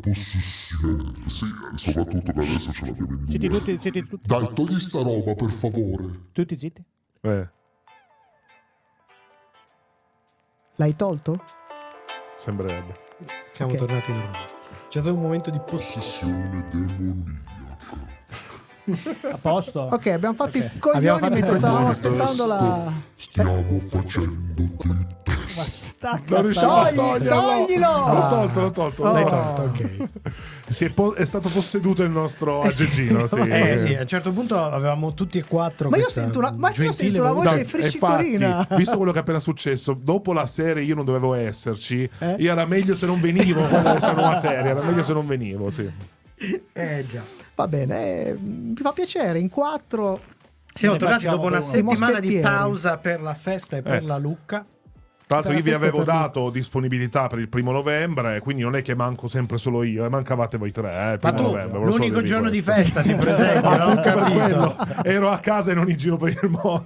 possessione. Sì, soprattutto che adesso ce l'abbiamo in Zitti due. tutti, zitti tutti. Dai, togli sta roba, per favore. Tutti zitti. Eh, L'hai tolto? sembrerebbe. Siamo Ok. tornati normali. C'è stato un momento di post. Possessione demoniaca. A posto? Ok, abbiamo fatto i coglioni Abbiamo fatto mentre i stavamo coglioni. aspettando la... Stiamo facendo del Ma stacca Non riusciamo a Togli, toglierlo. toglilo! L'ho tolto, l'ho tolto. Oh. L'hai tolto. tolto, ok. Si è, po- è stato posseduto il nostro aggeggino. Sì. Eh sì, a un certo punto avevamo tutti e quattro. Ma io sento una- ma io sento una voce- No, frescicorina. infatti, visto quello che è appena successo, dopo la serie io non dovevo esserci. Eh? Io era meglio se non venivo con questa nuova serie. Era meglio se non venivo, sì. Eh già. Va bene, eh, mi fa piacere, in quattro... Siamo tornati dopo una uno. settimana di pausa per la festa e per Eh. la Lucca. Tra l'altro, io vi avevo per me. dato disponibilità per il primo novembre, quindi non è che manco sempre solo io, eh, mancavate voi tre. Eh, il Ma primo tu, novembre, l'unico giorno di questo. festa ti presenti, per capito. quello. Ero a casa e non in giro per il mondo.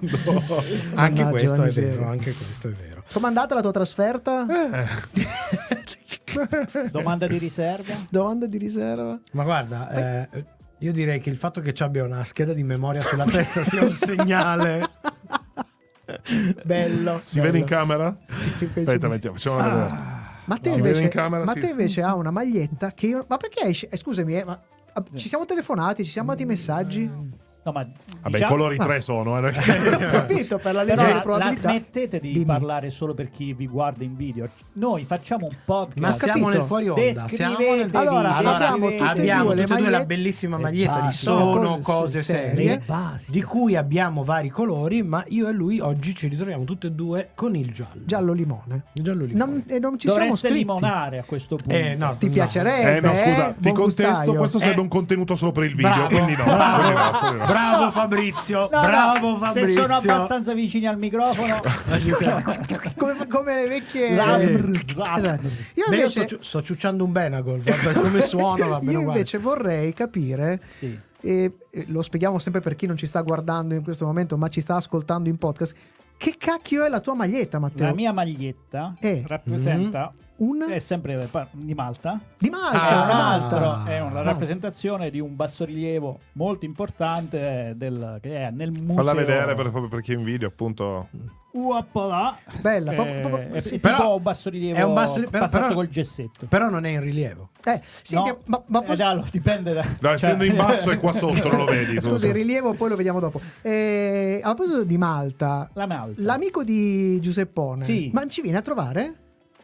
Anche Mannaggia questo è miseria. vero, anche questo è vero. Com'è andata la tua trasferta? Domanda di riserva? Domanda di riserva? Ma guarda, eh, io direi che il fatto che ci abbia una scheda di memoria sulla testa sia un segnale. Bello. Si vede in camera? Sì, Aspetta, mettiamo, facciamo vedere. Ma te invece, camera, ma sì. te invece ha una maglietta che io... Ma perché esce... eh, scusami, eh, ma... ah, Ci siamo telefonati, ci siamo dati messaggi. No, ma Vabbè, i diciamo- colori tre sono. eh. Ho capito per la Però legge di la, la probabilità. smettete di Dimmi. parlare solo per chi vi guarda in video. Noi facciamo un podcast. Ma siamo nel fuori onda. Siamo nel... Allora, Allora, abbiamo tutte e abbiamo due tutte e due la bellissima maglietta di basi. sono Sono cose cose serie, basi. di cui abbiamo vari colori, ma io e lui oggi ci ritroviamo tutte e due con il giallo. Giallo limone. Giallo limone. Non, e non ci siamo Dovreste scritti. limonare a questo punto. Eh, no, Ti no. piacerebbe? Eh no, scusa, eh? ti contesto, gustaio. questo sarebbe Eh. un contenuto solo per il video, quindi no. Bravo, quelli no, bravo Fabrizio, No, Fabrizio. Se sono abbastanza vicini al microfono, come, come le vecchie... Eh, Esatto. Io Beh, io invece, sto, sto ciucciando un Benagol, vabbè, come suona va bene io uguale. invece vorrei capire... sì. E, e lo spieghiamo sempre per chi non ci sta guardando in questo momento, ma ci sta ascoltando in podcast. Che cacchio è la tua maglietta, Matteo? la mia maglietta Eh. rappresenta Un è sempre di Malta. di Malta. È un Ah. altro, è una Ah. rappresentazione di un bassorilievo molto importante del, che è nel museo. Falla vedere per, per chi è in video, appunto. Uapala, Bella, che proprio- proprio- sì. tipo Però un bassorilievo è un basso- però- passato però- col gessetto. Però non è in rilievo. Eh, senti, No, ma, ma eh, Dallo, dipende da... No, cioè- essendo in basso e qua sotto non lo vedi. Scusa, il rilievo poi lo vediamo dopo. Eh, a proposito di Malta, La Malta. l'amico di Giuseppone, Sì. ma ci viene a trovare?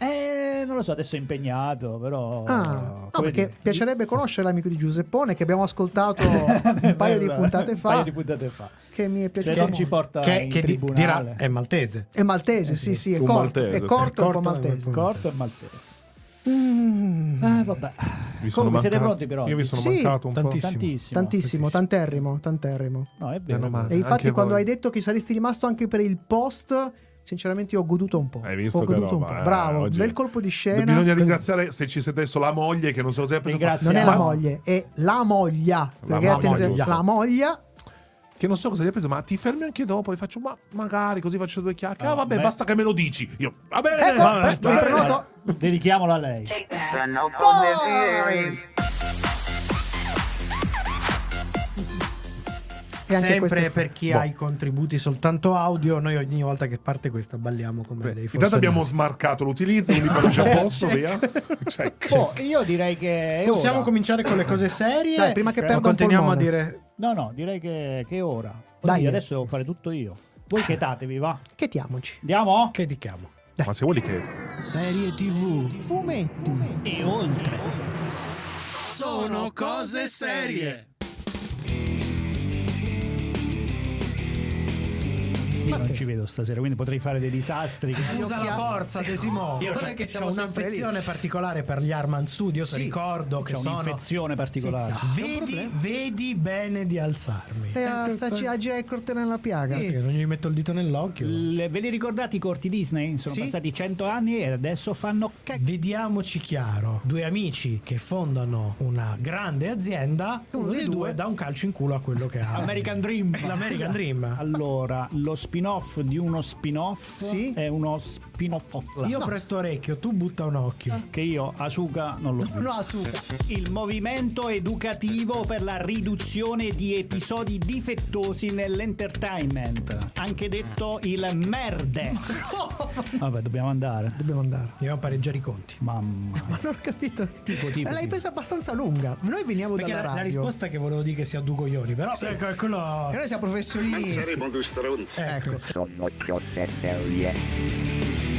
Eh, non lo so, adesso è impegnato, però... Ah, no, perché dire, piacerebbe conoscere l'amico di Giuseppone che abbiamo ascoltato un paio di puntate Un fa. paio di puntate fa. Che mi è Se piaciuto. non ci porta Che, in che tribunale. dirà è maltese. È maltese, sì, sì, è Un corto, maltese, è sì. corto e un po' Corto maltese. un po'. Corto e maltese. Mm. Eh, vabbè. Vi sono Comunque siete mancato- pronti però? Io vi sono Sì, mancato un tantissimo. Tantissimo. Tantissimo, tanterrimo, tanterrimo. No, è vero. E infatti quando voi. hai detto che saresti rimasto anche per il post, sinceramente io ho goduto un po'. Hai visto ho che goduto roba, un po'. eh, Bravo, oggi- bel colpo di scena. Bisogna ringraziare se ci siete adesso la moglie che non so se è Ringrazio. Non è la moglie, è la moglia. Perché moglia, la moglia che non so cosa gli ha preso, ma ti fermi anche dopo, gli faccio ma magari così faccio due chiacchiere. Ah, Ah, vabbè, beh. basta che me lo dici. Io va bene, Ecco, va bene, va bene. Dedichiamolo a lei. Sono cose Sempre per chi Boh. ha i contributi soltanto audio, noi ogni volta che parte questa balliamo come dei Intanto abbiamo smarcato l'utilizzo, quindi poi già posso, via. Check. Oh, io direi che Possiamo ora. cominciare con le cose serie? Dai, prima che perda un continuiamo a dire No, no, direi che, che è ora. Dai. Così adesso devo fare tutto io. Voi chetatevi, va. Chetiamoci. Andiamo? che dichiamo. Ma se vuoi che Serie TV. Fumetti. E oltre. Sono cose serie. Io non ci vedo stasera, quindi potrei fare dei disastri. Usa la forza, Desimo. Io Io sai che ho un'affezione particolare per gli Arman Studios. Sì. Ricordo che C'è sono. un'infezione particolare. Vedi, vedi bene di alzarmi. Stai a starci a Jack nella piaga. Che non gli metto il dito nell'occhio. Le- ve li ricordate i corti Disney? Sono Sì. passati 100 anni e adesso fanno cacchio. Vediamoci chiaro, due amici che fondano una grande azienda, uno dei due dà un calcio in culo a quello che ha. American Dream. L'American Dream. Allora, lo spin-off di uno spin-off Sì. è uno spin spin-off offline. Io presto orecchio, tu butta un occhio. Che io Asuka non l'ho visto. No, Asuka. Il movimento educativo per la riduzione di episodi difettosi nell'entertainment, anche detto il merde. Vabbè, dobbiamo andare. Dobbiamo andare. Dobbiamo pareggiare i conti. Mamma. Ma non ho capito. Tipo, tipo, L'hai tipo. presa abbastanza lunga. Noi veniamo Perché dalla la, la radio. risposta che volevo dire che sia due coglioni, però ecco, è quello... E noi siamo professionisti. Ecco. Sono cose serie.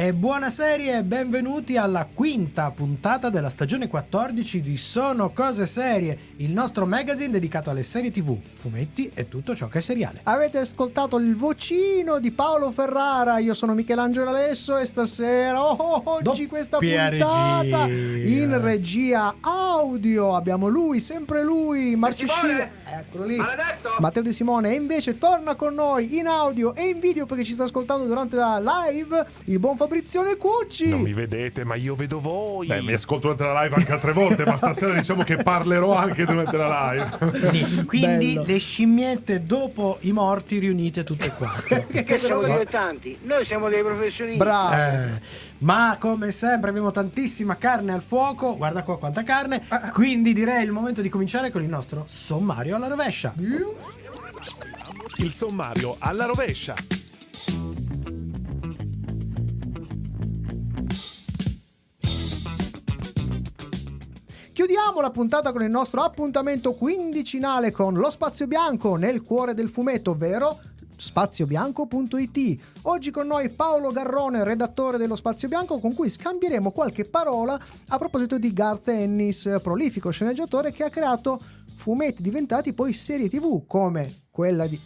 E buona serie e benvenuti alla quinta puntata della stagione 14 di Sono Cose Serie, il nostro magazine dedicato alle serie tv, fumetti e tutto ciò che è seriale. Avete ascoltato il vocino di Paolo Ferrara. Io sono Michelangelo Alesso e stasera, oh, oggi Doppia questa puntata regia. in regia audio abbiamo lui, sempre lui, Marcescino. Eccolo lì. Matteo De Simone. E invece torna con noi in audio e in video perché ci sta ascoltando durante la live il buon Fabrizione Cucci. Non mi vedete, ma io vedo voi. Beh, mi ascolto durante la live anche altre volte, ma stasera diciamo che parlerò anche durante la live. Quindi, Bello. le scimmiette dopo i morti riunite tutte e quattro. Che siamo dilettanti, noi siamo dei professionisti. Bravo. Eh, ma come sempre abbiamo tantissima carne al fuoco, guarda qua quanta carne, quindi direi il momento di cominciare con il nostro sommario alla rovescia. Il sommario alla rovescia. Chiudiamo la puntata con il nostro appuntamento quindicinale con lo spazio bianco nel cuore del fumetto, ovvero spaziobianco.it. Oggi con noi Paolo Garrone, redattore dello Spazio Bianco, con cui scambieremo qualche parola a proposito di Garth Ennis, prolifico sceneggiatore che ha creato fumetti diventati poi serie TV come quella di,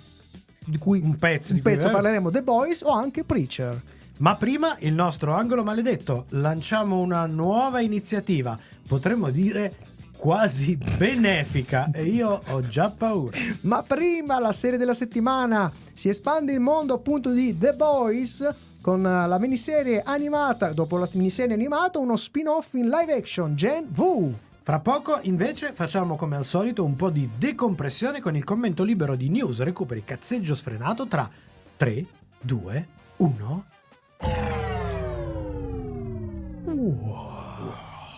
di cui Un pezzo un di cui- pezzo parleremo, The Boys o anche Preacher. Ma prima il nostro angolo maledetto, lanciamo una nuova iniziativa, potremmo dire quasi benefica e io ho già paura. Ma prima la serie della settimana si espande il mondo appunto di The Boys con la miniserie animata, dopo la miniserie animata, uno spin-off in live action Gen V. Fra poco invece facciamo come al solito un po' di decompressione con il commento libero di news, recuperi cazzeggio sfrenato tra 3, 2, 1.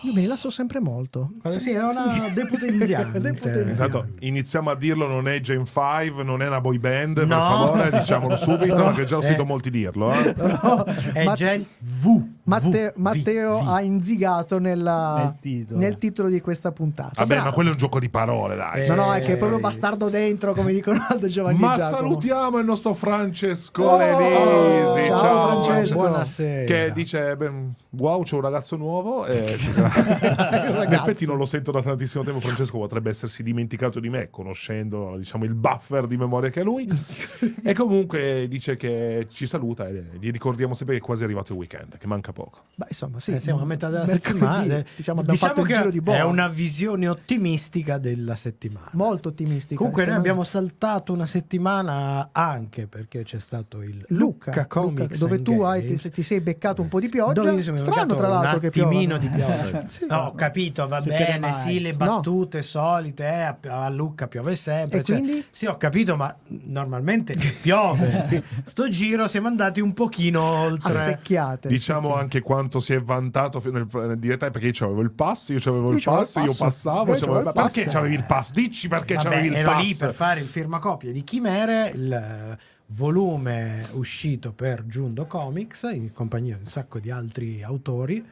Io mi rilasso sempre molto. Sì, è una depotenziante. Depotenziante. Intanto iniziamo a dirlo, non è Gen 5, non è una boy band, per No. favore, diciamolo subito, No. perché già ho sentito Eh. molti dirlo. eh. È Matt- Gen V. Matteo, Matteo V, V. ha inzigato nella- Nel titolo. nel titolo di questa puntata. Vabbè, Bravo. ma quello è un gioco di parole, dai. Eh, No, no, è che è Eh, proprio bastardo dentro, come dicono Aldo Giovanni Ma Giacomo. salutiamo il nostro Francesco Oh, Levisi. ciao, Ciao, Francesco. Buonasera. Che dice: beh, Wow, c'è un ragazzo nuovo. E si- In effetti non lo sento da tantissimo tempo. Francesco potrebbe essersi dimenticato di me, conoscendo diciamo, il buffer di memoria che è lui. e comunque dice che ci saluta e gli ricordiamo sempre che è quasi arrivato il weekend, che manca poco. Beh, insomma, sì. Eh, siamo a metà della Mercoledì, settimana. Diciamo, abbiamo fatto il che giro di boa. è una visione ottimistica della settimana. Molto ottimistica. Comunque noi abbiamo saltato una settimana anche perché c'è stato il Lucca, Lucca Comics Lucca, dove tu hai, ti, ti sei beccato un po' di pioggia. Dove Strano, tra l'altro, un che piova. attimino di pioggia. Sì. No, ho capito, va Succede bene, mai. sì, le battute solite, eh, a- a Lucca piove sempre. E cioè- quindi? sì, ho capito, ma normalmente piove. Sto giro siamo andati un pochino oltre. Assecchiate. Diciamo anche quanto si è vantato nel, nel diretta perché io avevo il pass, io avevo il c'avevo il pass, io pass. passavo. Io c'avevo- c'avevo il pass. perché c'avevi il pass? Dici perché Vabbè, c'avevi il ero pass. lì per fare il firmacopie di Chimere, il eh, volume uscito per Giundo Comics in compagnia di un sacco di altri autori.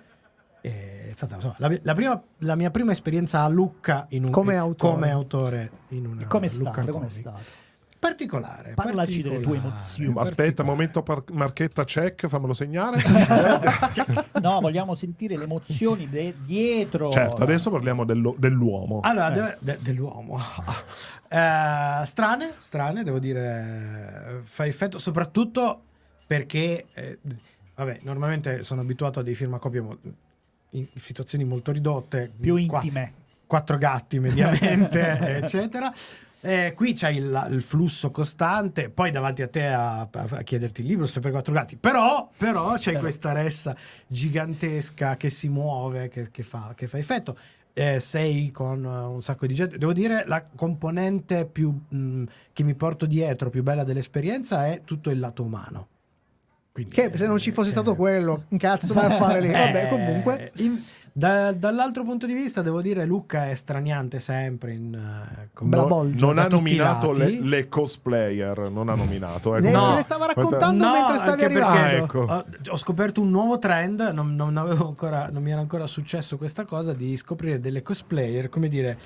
È stata insomma, la, la prima- la mia prima esperienza a Lucca in un, Come autore. come autore in una Come è Lucca stato? Come è Comics. stato? Particolare. Parlaci delle tue particolare, emozioni. Aspetta, particolare. momento par- marchetta check, fammelo segnare. No, vogliamo sentire le emozioni de- dietro. certo, adesso parliamo dello- dell'uomo. Allora, de- de- dell'uomo. Eh, strane, strane, devo dire, fa effetto soprattutto perché, eh, vabbè, normalmente sono abituato a dei firmacopie mo- in situazioni molto ridotte. più qua- intime. quattro gatti mediamente, eccetera. Eh, qui c'hai il, il flusso costante, poi davanti a te a, a chiederti il libro sempre quattro gatti, però, però Però. questa ressa gigantesca che si muove, che, che fa, che fa effetto. Eh, sei con eh, un sacco di gente. Devo dire, la componente più mh, che mi porto dietro, più bella dell'esperienza, è tutto il lato umano. Quindi, Che se non ci fosse eh, stato quello, un cazzo vai a fare lì. Vabbè, Eh, comunque. in- da- dall'altro punto di vista, devo dire, Luca è straniante sempre. In, come- Bella Non- ha nominato le, le cosplayer, non ha nominato. ecco. No, ce ne stava raccontando mentre stavi anche perché arrivando. ecco. ho, ho scoperto un nuovo trend, non, non avevo ancora, non mi era ancora successo questa cosa di scoprire delle cosplayer, come dire,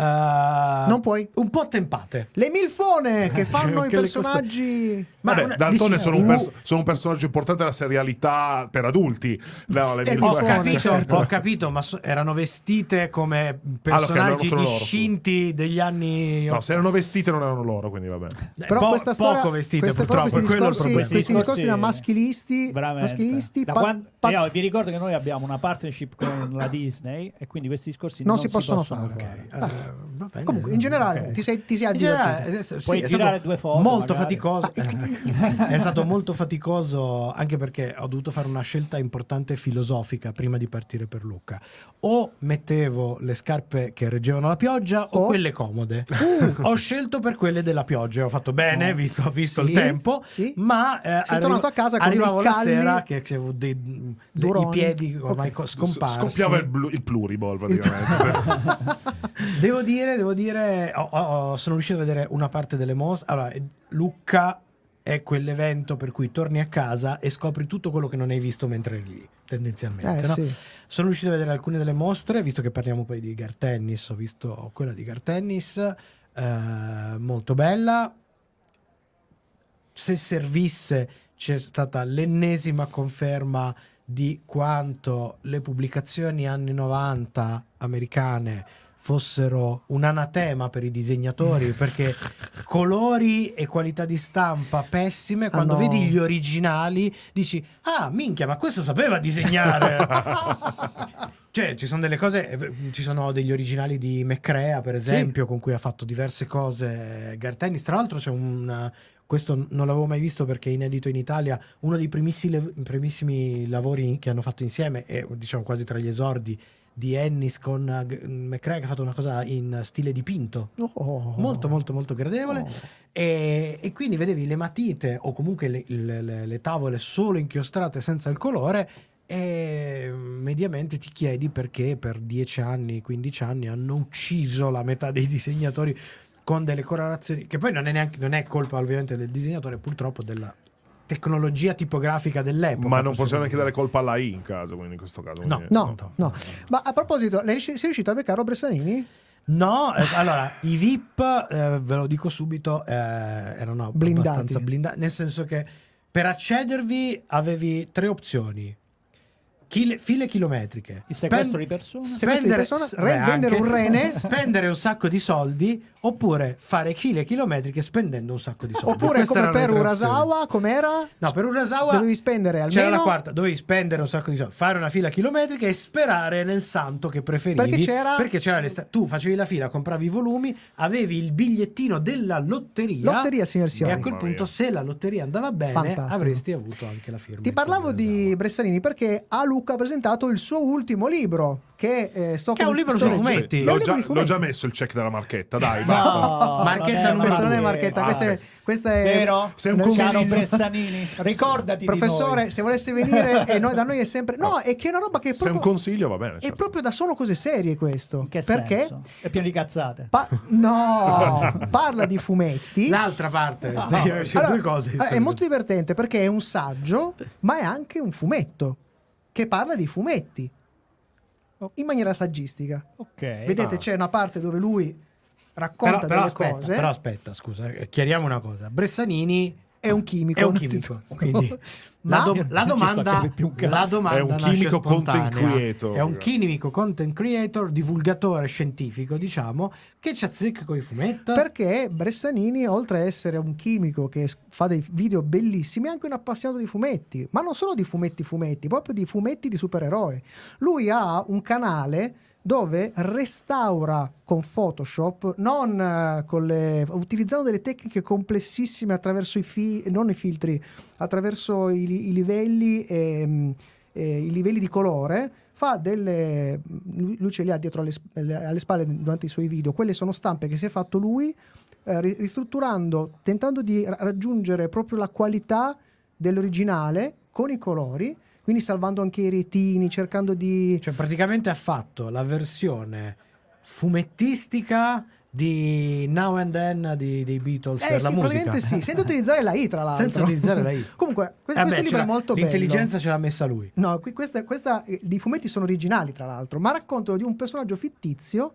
eh, Non puoi. un po' tempate. Le milfone che fanno i Che le personaggi. Ma Vabbè, una- D'Antone sono, un uh, pers- sono un personaggio importante della serialità per adulti. No, le Ho Milfone, capito, certo. ho capito, ma so- erano vestite come Ah, personaggi allora sono loro, discinti degli anni No, se erano vestite non erano loro, quindi va bene. Eh, Però po- questa storia, poco vestite queste- purtroppo, questi è quello il discorsi, problema. questi discorsi da maschilisti, maschilisti Da pa- quan- pa- io vi ricordo che noi abbiamo una partnership con la Disney e quindi questi discorsi Non non, si possono fare. fare. Eh, va bene. Comunque, in generale, Ok. ti sei, ti sei In generale, sì, Puoi stato due foto, molto magari. faticoso è stato molto faticoso anche perché ho dovuto fare una scelta importante filosofica prima di partire per Lucca o mettevo le scarpe che reggevano la pioggia o O- quelle comode ho scelto per quelle della pioggia ho fatto bene Oh. visto, ho visto Sì, il tempo sì. ma eh, Sei tornato a casa con arrivavo la sera che, che avevo dei, dei- piedi ormai Ok. co- scomparsi Scoppiava il, blu- il pluriball praticamente. Devo dire, devo dire, ho- ho- sono riuscito a vedere una parte delle mostre. Allora, eh, Lucca è quell'evento per cui torni a casa e scopri tutto quello che non hai visto mentre eri lì, tendenzialmente. Eh, no? sì. Sono riuscito a vedere alcune delle mostre, visto che parliamo poi di Gar Tennis, ho visto quella di Gar Tennis, eh, molto bella. Se servisse c'è stata l'ennesima conferma di quanto le pubblicazioni anni 90 americane fossero un anatema per i disegnatori perché colori e qualità di stampa pessime quando no. vedi gli originali dici ah minchia ma questo sapeva disegnare. Cioè ci sono delle cose eh, ci sono degli originali di McCrea per esempio con cui ha fatto diverse cose Gartennis tra l'altro c'è un questo non l'avevo mai visto perché è inedito in Italia uno dei primissimi, primissimi lavori che hanno fatto insieme e diciamo quasi tra gli esordi di Ennis con eh, G- McCrea che ha fatto una cosa in stile dipinto. Oh. molto molto molto gradevole. E, e quindi vedevi le matite o comunque le, le- le- le tavole solo inchiostrate senza il colore e mediamente ti chiedi perché per 10 anni 15 anni hanno ucciso la metà dei disegnatori con delle colorazioni che poi non è, neanche, non è colpa ovviamente del disegnatore purtroppo della tecnologia tipografica dell'epoca Ma non possiamo neanche dare colpa alla I in caso, quindi in questo caso. No, quindi- No, no. Ma a proposito, lei sei riuscito a beccare Bressanini? No, eh, allora i VIP, eh, ve lo dico subito, eh, erano Blindati. abbastanza blindati, nel senso che per accedervi avevi tre opzioni. Chile- file chilometriche. Il sequestro Spen- di persone. Di persona, s- re- vendere un rene. spendere un sacco di soldi oppure fare chile chilometriche spendendo un sacco di soldi. Oppure Queste come per Urasawa, com'era? No, per Urasawa Dovevi spendere almeno c'era la quarta, dovevi spendere un sacco di soldi, fare una fila chilometrica e sperare nel santo che preferivi. Perché c'era- Perché c'era le sta- tu facevi la fila, compravi i volumi, avevi il bigliettino della lotteria. Lotteria, signor E Sioni. a quel punto, se la lotteria andava bene, Fantastico. avresti avuto anche la firma. Ti parlavo di Bressanini perché a Luca ha presentato il suo ultimo libro che eh, sto Che è un libro sui fumetti. È L'ho già, di l'ho fumetti. già messo il check della marchetta, dai, basta. No, Marchetta non è- Questa non è marchetta, questa è, questa è Vero? Sei un Caro consiglio. Bressanini, ricordati Professore, di noi. se volesse venire e noi, da noi è sempre No, è che è una roba che è Se è un proprio consiglio va bene. è certo. proprio da solo cose serie questo. In che perché senso? È pieno di cazzate. pa- no, parla di fumetti. L'altra parte, No. sì, Allora, due cose. è molto divertente perché è un saggio, ma è anche un fumetto che parla di fumetti in maniera saggistica. Ok. Vedete, Ah. c'è una parte dove lui racconta Però, però delle aspetta, cose. però aspetta, scusa, chiariamo una cosa. Bressanini è un chimico. è un chimico, quindi la, do- la domanda, la domanda È un chimico content creator. È un chimico content creator, divulgatore scientifico, diciamo, che ci azzecca con i fumetti. Perché Bressanini, oltre a essere un chimico che fa dei video bellissimi, è anche un appassionato di fumetti, ma non solo di fumetti fumetti, proprio di fumetti di supereroi. Lui ha un canale dove restaura con Photoshop, non eh, con le, utilizzando delle tecniche complessissime attraverso i fi- i filtri, attraverso i, i livelli, ehm, eh, i livelli di colore, fa delle lui lui ce li ha dietro alle, alle spalle durante i suoi video. Quelle sono stampe che si è fatto lui eh, ri- ristrutturando tentando di ra- raggiungere proprio la qualità dell'originale con i colori, quindi salvando anche i retini, cercando di... Cioè, praticamente ha fatto la versione fumettistica di Now and Then di- dei Beatles Eh per la sì, musica. praticamente sì, senza utilizzare la I tra l'altro. Senza utilizzare la I. Comunque, que- Eh questo beh, libro c'era- è molto bello. L'intelligenza ce l'ha messa lui. No, qui questa, questa, i fumetti sono originali, tra l'altro, ma raccontano di un personaggio fittizio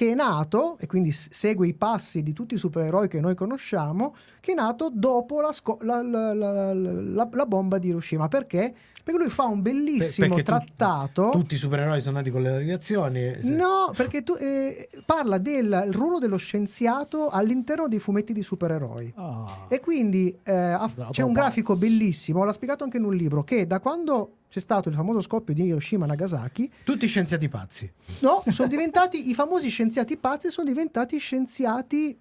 che è nato, e quindi segue i passi di tutti i supereroi che noi conosciamo, che è nato dopo la, sco- la- la- la- bomba di Hiroshima. Perché? Perché lui fa un bellissimo perché tu- trattato. Tutti i supereroi sono nati con le radiazioni. se- No, perché tu, eh, parla del ruolo dello scienziato all'interno dei fumetti di supereroi. Ah. E quindi eh, c'è un grafico bellissimo, l'ha spiegato anche in un libro, che da quando c'è stato il famoso scoppio di Hiroshima e Nagasaki, Tutti scienziati pazzi. no, sono diventati i famosi scienziati pazzi, sono diventati scienziati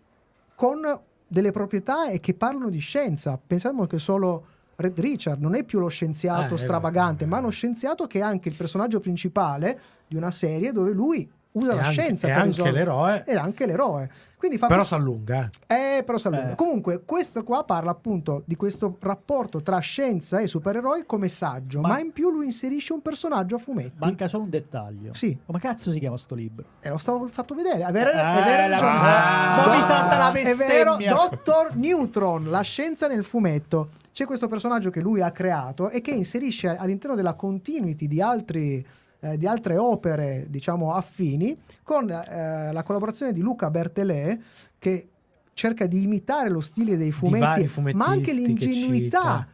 con delle proprietà e che parlano di scienza. Pensiamo che solo Red Richard non è più lo scienziato Eh, è stravagante, vero, ma è è uno scienziato che è anche il personaggio principale di una serie dove lui usa E la anche- scienza e per anche risolvere- l'eroe. e anche l'eroe. Quindi fa Però si allunga. eh. eh, però si allunga. Eh. Comunque, questo qua parla appunto di questo rapporto tra scienza e supereroi come saggio, ma, Ma- in più lui inserisce un personaggio a fumetti. Manca solo un dettaglio. Sì. Come cazzo si chiama sto libro? E lo stavo fatto vedere. È vero, è Eh, vero, la- ah, Do- mi salta la È vero, bestemmia. Dottor Neutron, la scienza nel fumetto. C'è questo personaggio che lui ha creato e che inserisce all'interno della continuity di altri eh, di altre opere, diciamo, affini, con eh, la collaborazione di Luca Bertelè, che cerca di imitare lo stile dei fumetti, ma anche l'ingenuità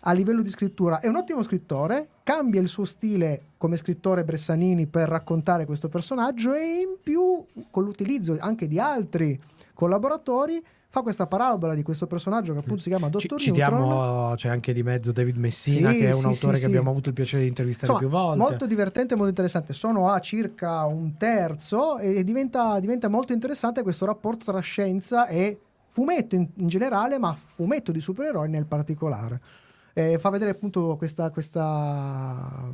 a livello di scrittura. È un ottimo scrittore, cambia il suo stile come scrittore Bressanini per raccontare questo personaggio e in più, con l'utilizzo anche di altri collaboratori, fa questa parabola di questo personaggio che appunto si chiama Dottor Neutron. citiamo, c'è anche di mezzo David Messina, Sì, che è un sì, autore sì, che abbiamo avuto il piacere di intervistare Insomma, più volte. molto divertente molto interessante. Sono a circa un terzo e diventa, diventa molto interessante questo rapporto tra scienza e fumetto in, in generale, ma fumetto di supereroi nel particolare. Eh, fa vedere appunto questa, questa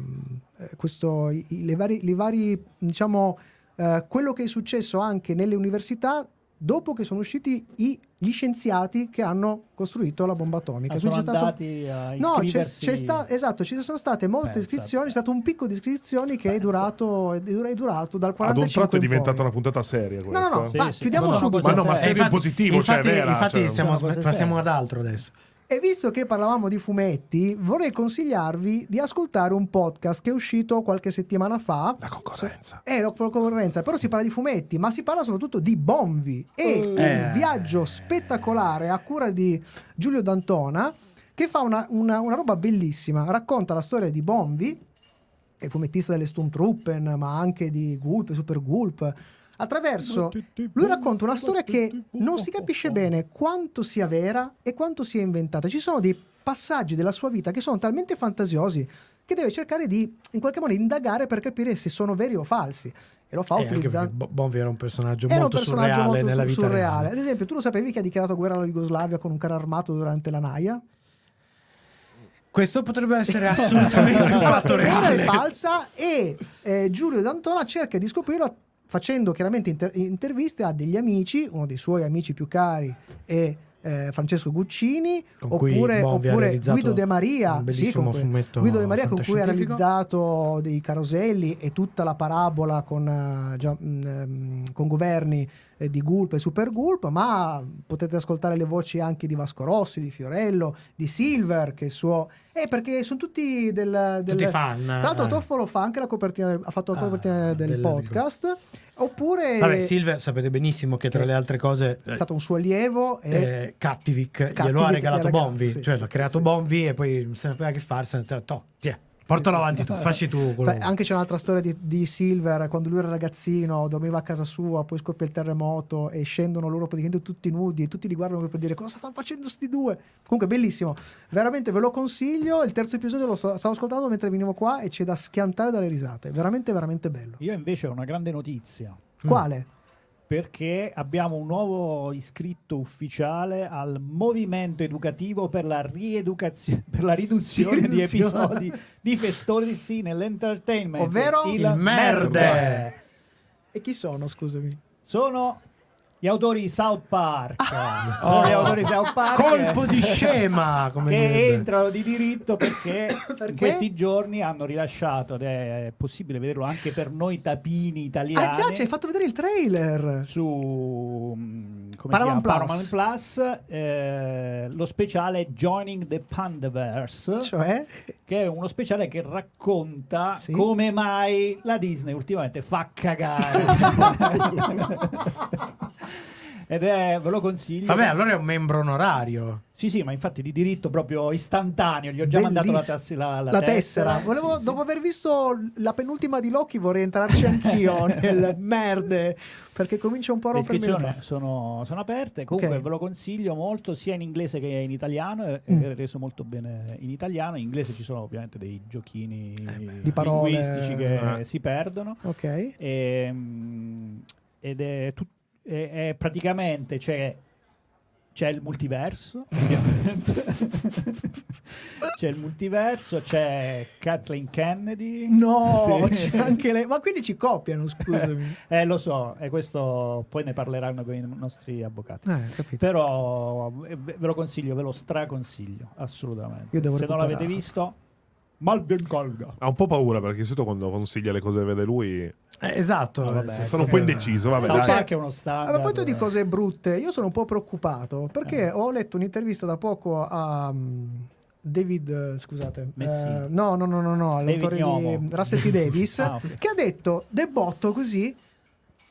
eh, questo, i, i- le vari, vari, diciamo, eh, quello che è successo anche nelle università dopo che sono usciti i- gli scienziati che hanno costruito la bomba atomica. Ah, sono c'è stato- andati a No, c'è, c'è sta- esatto, ci sono state molte Pensa iscrizioni, te. è stato un picco di iscrizioni che è durato, è dura- è durato dal Ad 45 un tratto è diventata una puntata seria No, questa. no, no, Sì, ma sì. chiudiamo No, no, subito. Ma no, ma serio in positivo, cioè è infatti, vera. infatti cioè- stiamo- passiamo ad altro adesso. E visto che parlavamo di fumetti, vorrei consigliarvi di ascoltare un podcast che è uscito qualche settimana fa. La concorrenza. È la concorrenza, però si parla di fumetti, ma si parla soprattutto di Bombi e un Eh. viaggio spettacolare a cura di Giulio D'Antona che fa una, una- una roba bellissima. Racconta la storia di Bombi, è fumettista delle Sturmtruppen, ma anche di Gulp, Super Gulp. Attraverso lui racconta una storia che non si capisce bene quanto sia vera e quanto sia inventata. Ci sono dei passaggi della sua vita che sono talmente fantasiosi che deve cercare di in qualche modo indagare per capire se sono veri o falsi. E lo fa Eh, utilizzando. Bo- Bonvi era un personaggio Era un molto personaggio surreale molto nella vita surreale. reale. Ad esempio, tu lo sapevi che ha dichiarato guerra alla Jugoslavia con un carro armato durante la Naia? Questo potrebbe essere assolutamente un fatto e reale. falsa e eh, Giulio D'Antona cerca di scoprirlo facendo chiaramente inter- interviste a degli amici, uno dei suoi amici più cari è eh, Francesco Guccini oppure, oppure Guido De Maria, sì, cui- Guido De Maria con cui ha realizzato dei caroselli e tutta la parabola con, eh, già, ehm, con governi eh, di Gulp e Super Gulp, ma potete ascoltare le voci anche di Vasco Rossi, di Fiorello, di Silver, che è suo... Eh, perché sono tutti del... del- Tutti fan. Tra l'altro eh. Toffolo fa anche la copertina, del- ha fatto la Ah, copertina del del- podcast, oppure Vabbè, Silver sapete benissimo che tra le altre cose è stato un suo allievo e... eh, Cattivic glielo ha regalato Bonvi, sì, cioè sì, l'ha creato sì. Bonvi e poi non sapeva che farsi, ha detto, "Toh, tiè, portalo avanti tu, facci tu quello. Anche c'è un'altra storia di, di Silver quando lui era ragazzino, dormiva a casa sua, poi scoppia il terremoto e scendono loro praticamente tutti nudi e tutti li guardano per dire cosa stanno facendo sti due. Comunque bellissimo, veramente ve lo consiglio. Il terzo episodio lo sto- stavo ascoltando mentre venivo qua e c'è da schiantare dalle risate. Veramente, veramente bello. Io invece ho una grande notizia. Mm. Perché abbiamo un nuovo iscritto ufficiale al movimento educativo per la rieducazione, per la riduzione di Riduzione. episodi difettosi nell'entertainment. Ovvero il merde. E chi sono, scusami? Sono gli autori di South Park. Sono gli autori di South Park. Colpo di scema, come che direbbe. entrano di diritto perché, Perché? in questi giorni hanno rilasciato ed è possibile vederlo anche per noi tapini italiani Ah già, ci hai fatto vedere il trailer. su mm, come Paramount? Plus. Paramount Plus, eh, lo speciale Joining the Pandaverse Cioè? che è uno speciale che racconta Sì. come mai la Disney ultimamente fa cagare ed è ve lo consiglio Vabbè, allora è un membro onorario. sì sì ma infatti di diritto proprio istantaneo gli ho già mandato la, Bellissimo. tassi- la, la La tessera. Sì, Volevo- sì. Dopo aver visto la penultima di Loki vorrei entrarci anch'io nel merde perché comincia un po' a le rompermi le sono, sono aperte comunque Ok. ve lo consiglio molto sia in inglese che in italiano è, Mm. è reso molto bene in italiano in inglese ci sono ovviamente dei giochini Di parole. linguistici che Eh. si perdono Ok. E, mm, ed è, tut- è- è praticamente c'è, c'è il multiverso c'è il multiverso c'è Kathleen Kennedy No, Sì. c'è anche lei. Ma quindi ci copiano, scusami. eh lo so e questo poi ne parleranno con i nostri avvocati Eh, capito. però eh, ve lo consiglio ve lo straconsiglio assolutamente Io devo se non l'avete visto mal colga Ha un po' paura perché di solito quando consiglia le cose che vede lui Eh, esatto. No, vabbè. sono un po' indeciso. Vabbè, South dai. Park è uno A standard proposito di cose brutte, io sono un po' preoccupato perché Eh. ho letto un'intervista da poco a mm, David, eh, scusate, eh, no, no, no, no, no, l'autore di Russell T. Davis, Ah, ok. che ha detto debotto così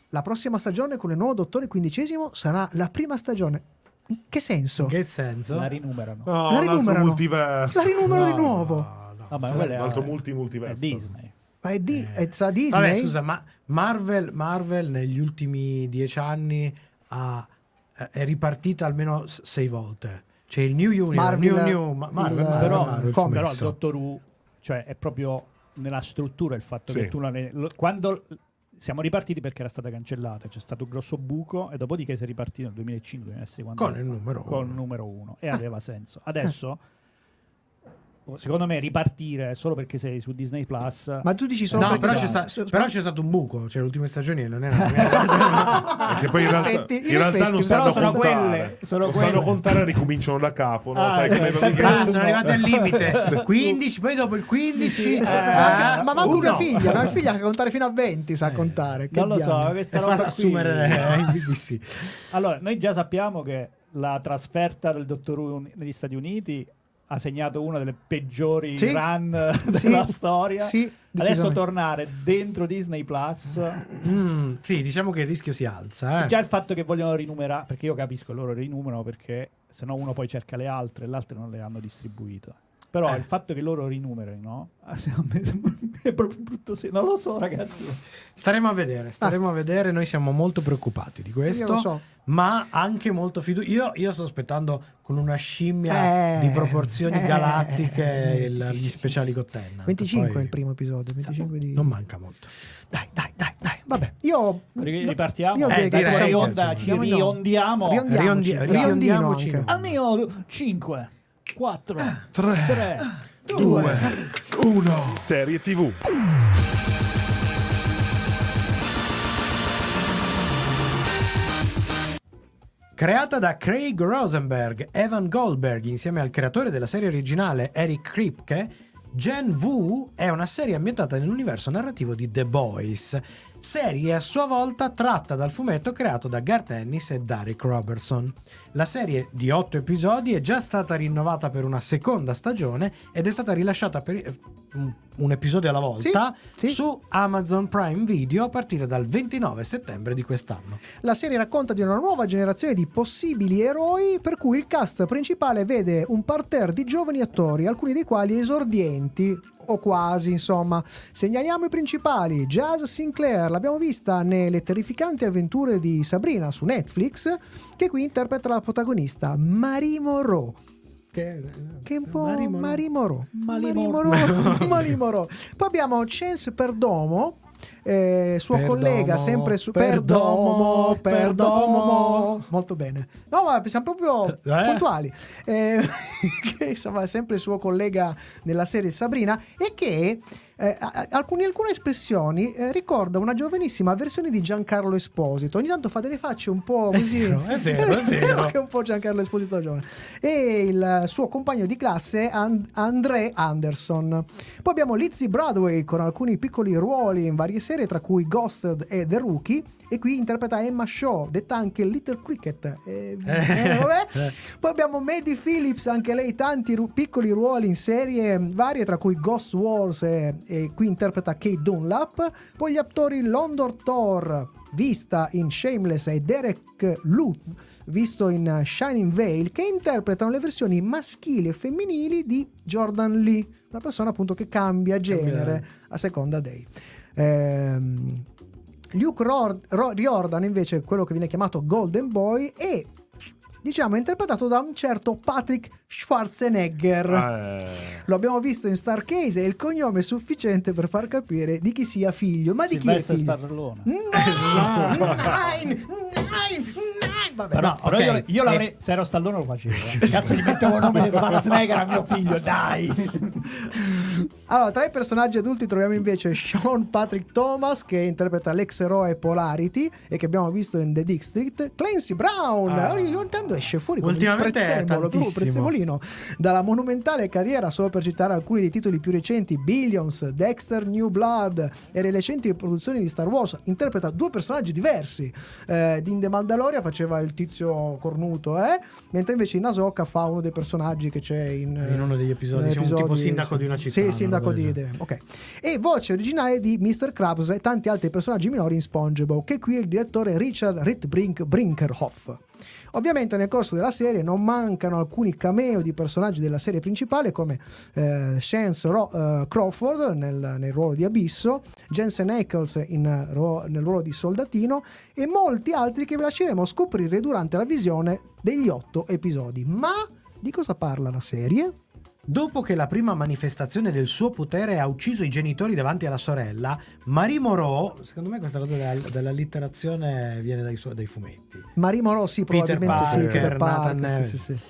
la prossima stagione con il nuovo dottore quindicesimo sarà la prima stagione. In che senso? In che senso? la rinumerano No, La rinumerano. multiverso. La rinumero di No, nuovo. no, Vabbè, sarà- quello è, un altro multi-multiverso. è Disney Ma è, di, Eh. è sa Disney? Vabbè, scusa, ma Marvel, Marvel negli ultimi dieci anni ha- è ripartita almeno sei volte. C'è il New Universe, Marvel, New, New, ma- Marvel, il- Marvel, però, Marvel, però il. Dottor Who cioè è proprio nella struttura il fatto Sì. che tu la- lo- quando siamo ripartiti perché era stata cancellata c'è stato un grosso buco e dopodiché si è ripartito nel 2005 2006, quando- Con il numero con il numero uno e aveva senso adesso secondo me ripartire solo perché sei su Disney Plus Ma tu dici solo No, però c'è, sta- s- però c'è stato un buco, cioè le ultime stagioni non erano Perché poi in In realtà, effetti- in in realtà non sanno sono contare. quelle- sono non sanno contare e ricominciano da capo. No? Ah, Sai sì, che- Ah, sono arrivati al limite 15, poi dopo il 15 Sì, eh, ma manco uno. una figlia, una figlia che contare fino a 20 sa contare. Che non lo so questa roba qui- assumere eh, in BBC. Allora, noi già sappiamo che la trasferta del Dottor Who negli Stati Uniti ha segnato una delle peggiori Sì. run Sì. della storia. Sì, Adesso tornare dentro Disney Plus, Mm, sì, diciamo che il rischio si alza. eh. già il fatto che vogliono rinumerare, perché io capisco loro rinumerano perché se no uno poi cerca le altre e le altre non le hanno distribuite. Però Eh. il fatto che loro rinumerino è proprio brutto segno. Non lo so, ragazzi. Staremo a vedere, staremo a vedere. Noi siamo molto preoccupati di Io questo. lo so. Ma anche molto fiducia. Io, io sto aspettando con una scimmia Eh, di proporzioni eh, galattiche eh, il- sì, gli sì, speciali con Tennant. 25 Poi- è il primo episodio, 25 di... Non manca molto. Dai, dai, dai, dai. Vabbè, io... Ri- Ripartiamo? Io Eh, direi onda, ci riondiamo. Riondiamoci, riondiamoci. Al mio 5, 4, 3, 3. 2, 1. Serie TV. Creata da Craig Rosenberg, Evan Goldberg insieme al creatore della serie originale Eric Kripke, Gen V è una serie ambientata nell'universo narrativo di The Boys, serie a sua volta tratta dal fumetto creato da Garth Ennis e Derek Robertson. La serie di otto episodi è già stata rinnovata per una seconda stagione ed è stata rilasciata per eh, un, un episodio alla volta Sì, sì. su Amazon Prime Video a partire dal 29 settembre di quest'anno. La serie racconta di una nuova generazione di possibili eroi per cui il cast principale vede un parterre di giovani attori, alcuni dei quali esordienti o quasi, insomma. Segnaliamo i principali. Jazz Sinclair, l'abbiamo vista nelle terrificanti avventure di Sabrina su Netflix, che qui interpreta la protagonista Marie Moreau. Che, Che è un po' Mari Moreau. Marie Moreau. Marie Marie Moreau. Moreau. Marie Moreau. Poi abbiamo Chance Perdomo, eh, suo Perdomo, collega sempre su Perdomo, Perdomo, Perdomo. Molto bene. No, ma siamo proprio Eh? puntuali. Eh, che insomma è sempre suo collega nella serie Sabrina e che eh, a- a- alcuni- alcune espressioni eh, ricorda una giovanissima versione di Giancarlo Esposito. Ogni tanto fa delle facce un po' così. vero, è vero, è vero. che è un po' Giancarlo Esposito giovane. E il suo compagno di classe And- André Anderson. Poi abbiamo Lizzie Broadway con alcuni piccoli ruoli in varie serie, tra cui Ghosted e The Rookie. E qui interpreta Emma Shaw, detta anche Little Cricket. Eh, eh, vabbè. Poi abbiamo Maddie Phillips, anche lei tanti ru- piccoli ruoli in serie varie, tra cui Ghost Wars e, e qui interpreta Kate Dunlap. Poi gli attori London Thor, vista in Shameless, e Derek Lu, visto in Shining Veil, che interpretano le versioni maschili e femminili di Jordan Lee, una persona appunto che cambia genere a seconda dei. Ehm, Luke Riordan invece è quello che viene chiamato Golden Boy e diciamo è interpretato da un certo Patrick Schwarzenegger. Eh, Lo abbiamo visto in Starcase e il cognome è sufficiente per far capire di chi sia figlio. Ma di chi è Silvestre figlio? Stallone. No! Nine! Nine! Nine! Vabbè, Però, no, però ok. io, io l'avrei, se ero Stallone lo facevo. eh. Cazzo, gli mettevo il nome di Schwarzenegger a mio figlio, dai. Allora, tra i personaggi adulti troviamo invece Sean Patrick Thomas che interpreta l'ex eroe Polarity e che abbiamo visto in The District, Clancy Brown, Ah. ogni tanto esce fuori come un prezzemolo, tantissimo. prezzemolino. Dalla monumentale carriera, solo per citare alcuni dei titoli più recenti, Billions, Dexter New Blood e le recenti produzioni di Star Wars, interpreta due personaggi diversi. Eh, in The Mandalorian faceva il tizio cornuto, eh? mentre invece in Ahsoka fa uno dei personaggi che c'è in, In uno degli episodi, diciamo, tipo sindaco di una città, Sì, una roba di Ok. E voce originale di Mr. Krabs e tanti altri personaggi minori in SpongeBob, che qui è il direttore Richard Ritbrink Brinkerhoff. Ovviamente nel corso della serie non mancano alcuni cameo di personaggi della serie principale come eh, Chance Ro- eh, Crawford nel, nel ruolo di Abisso, Jensen Ackles in, ro- nel ruolo di Soldatino e molti altri che vi lasceremo scoprire durante la visione degli otto episodi. Ma di cosa parla la serie? Dopo che la prima manifestazione del suo potere ha ucciso i genitori davanti alla sorella, Marie Moreau, secondo me questa cosa della, dell'allitterazione viene dai, suoi- dai fumetti, Marimo Rossi Peter probabilmente sì, Parker, Peter Nathan Parker, sì, sì, sì.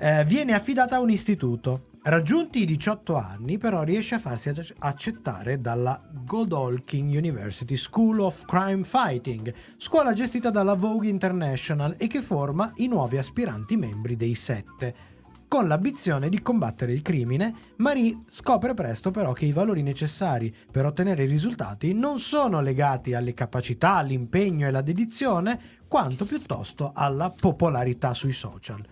eh, viene affidata a un istituto. Raggiunti i 18 anni, però riesce a farsi ac- accettare dalla Godolphin University School of Crime Fighting, scuola gestita dalla Vogue International e che forma i nuovi aspiranti membri dei sette. Con l'ambizione di combattere il crimine, Marie scopre presto però che i valori necessari per ottenere i risultati non sono legati alle capacità, all'impegno e alla dedizione, quanto piuttosto alla popolarità sui social.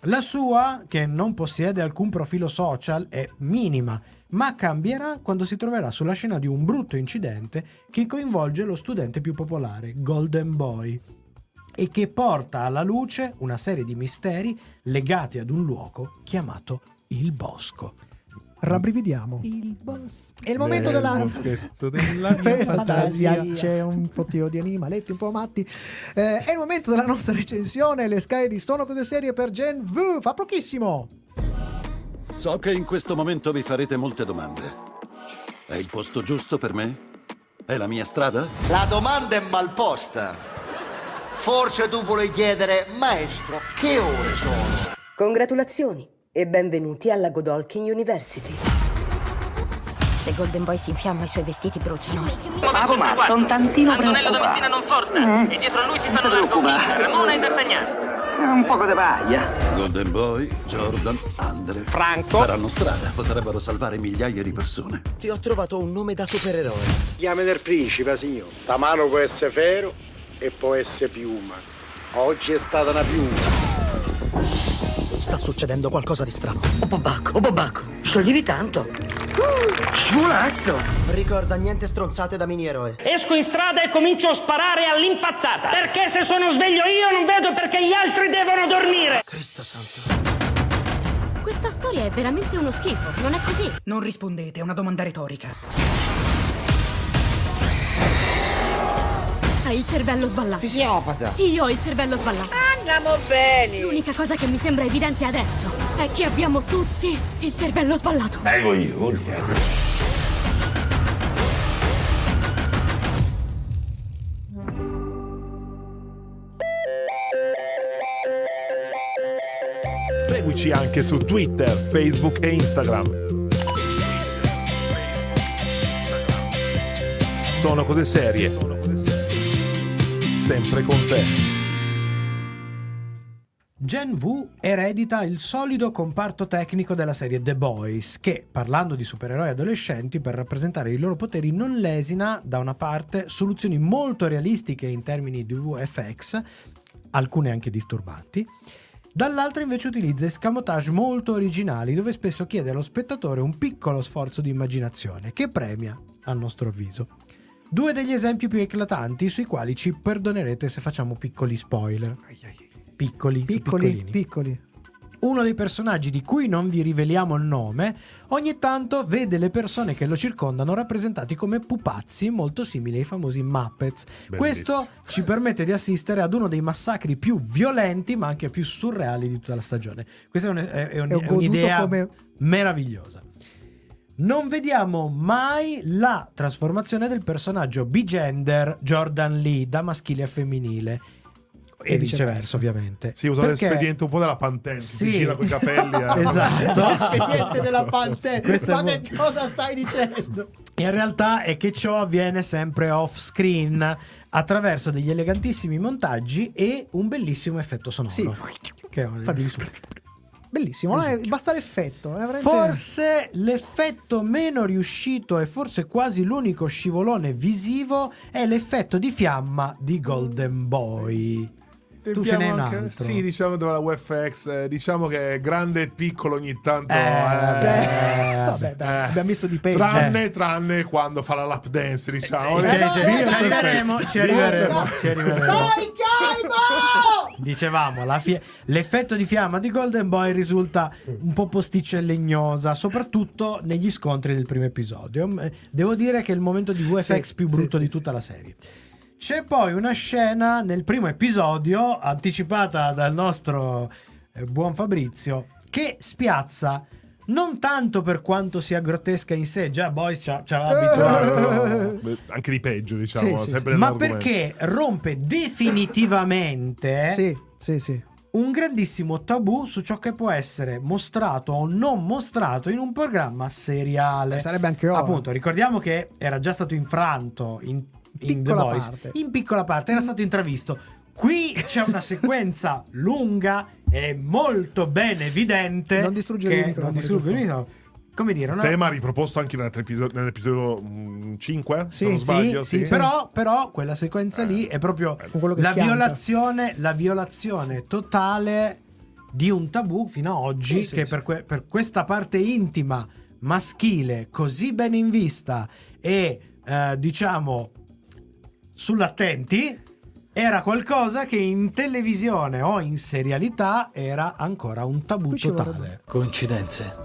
La sua, che non possiede alcun profilo social, è minima, ma cambierà quando si troverà sulla scena di un brutto incidente che coinvolge lo studente più popolare, Golden Boy, e che porta alla luce una serie di misteri legati ad un luogo chiamato il Bosco. Rabbrividiamo. Il boss. È il momento della boschetto della mia fantasia. fantasia. C'è un pochino di animaletti un po' matti. Eh, è il momento della nostra recensione. Le Sky di Sono Cose Serie per Gen V. Fa pochissimo. So che in questo momento vi farete molte domande. È il posto giusto per me? È la mia strada? La domanda è mal posta. Forse tu vuoi chiedere, maestro, che ore sono? Congratulazioni e benvenuti alla Godolphin University. Se Golden Boy si infiamma i suoi vestiti bruciano. Bravo Marco, un tantino Antonello Domattina non forza. E dietro a lui si fanno Marco, Ramona e D'Artagnan. Un poco di vaglia. Golden Boy, Jordan, Andre. Franco. Faranno strada, potrebbero salvare migliaia di persone. Ti ho trovato un nome da supereroe. Chiame del principe, signor. Stamano può essere Fero e può essere Piuma. Oggi è stata una Piuma. Sta succedendo qualcosa di strano. Oh babacco, oh babacco, sto lievitando. Uh, svolazzo. Ricorda niente stronzate da mini eroe. Esco in strada e comincio a sparare all'impazzata. Perché se sono sveglio io non vedo perché gli altri devono dormire. Cristo santo. Questa storia è veramente uno schifo, non è così? Non rispondete, è una domanda retorica. Hai il cervello sballato. Fisiopata. Io ho il cervello sballato. Andiamo bene. L'unica cosa che mi sembra evidente adesso è che abbiamo tutti il cervello sballato. Ecco io, Seguici anche su Twitter, Facebook e Instagram. sono cose serie. Sempre con te. Gen V eredita il solido comparto tecnico della serie The Boys, che, parlando di supereroi adolescenti, per rappresentare i loro poteri non lesina, da una parte, soluzioni molto realistiche in termini di VFX, alcune anche disturbanti, dall'altra invece utilizza escamotage molto originali, dove spesso chiede allo spettatore un piccolo sforzo di immaginazione, che premia, a nostro avviso. Due degli esempi più eclatanti sui quali ci perdonerete se facciamo piccoli spoiler. Piccoli, Piccoli, piccoli. Uno dei personaggi di cui non vi riveliamo il nome, ogni tanto vede le persone che lo circondano rappresentati come pupazzi molto simili ai famosi Muppets. Bellissimo. Questo ci permette di assistere ad uno dei massacri più violenti ma anche più surreali di tutta la stagione. Questa è, un- è- un- è un'idea come- meravigliosa. Non vediamo mai la trasformazione del personaggio bigender Jordan Lee da maschile a femminile. E, E viceversa, viceversa. ovviamente. Si usa Perché- l'espediente un po' della Pantene, Sì. si gira con i capelli. eh. Esatto. L'espediente della Pantene. Ma mo- che cosa stai dicendo? In realtà è che ciò avviene sempre off screen attraverso degli elegantissimi montaggi e un bellissimo effetto sonoro. Sì. Che è su. Bellissimo, eh, basta l'effetto. è veramente- Forse l'effetto meno riuscito e forse quasi l'unico scivolone visivo è l'effetto di fiamma di Golden Boy. Tu ce n'hai un Abbiamo altro. Sì, diciamo dove la UFX, eh, diciamo che è grande e piccolo ogni tanto. Eh, eh, vabbè, dai, eh. abbiamo visto di peggio. Tranne, tranne quando fa la lap dance, diciamo. Eh, Eh, ci- eh, eh, arriveremo, eh, ci arriveremo, eh, ci arriveremo. Stai calmo! Dicevamo, la fie- l'effetto di fiamma di Golden Boy risulta un po' posticcia e legnosa, soprattutto negli scontri del primo episodio. Eh, Devo dire che è il momento di VFX Sì, più brutto sì, di tutta la serie. C'è poi una scena nel primo episodio, anticipata dal nostro eh, buon Fabrizio, che spiazza non tanto per quanto sia grottesca in sé, già Boys ci ha abituato. Anche di peggio, diciamo. Sì, sì, sempre Ma perché rompe definitivamente Sì, sì, sì. un grandissimo tabù su ciò che può essere mostrato o non mostrato in un programma seriale. Eh, sarebbe anche ora. Appunto, ricordiamo che era già stato infranto in, Piccola parte. In piccola parte, era stato intravisto. Qui c'è una sequenza lunga e molto ben evidente. Non distruggere che- i microfoni, Non distruggere il microfono. Come dire, una, Tema riproposto anche nell'altro episodio- nell'episodio mm, 5, Sì, se non sì, sbaglio. sì, sì. Però, però quella sequenza lì è proprio che la violazione, la violazione totale di un tabù fino ad oggi che sì. Per, que- per questa parte intima maschile così ben in vista e eh, diciamo sull'attenti era qualcosa che in televisione o in serialità era ancora un tabù totale. Coincidenze?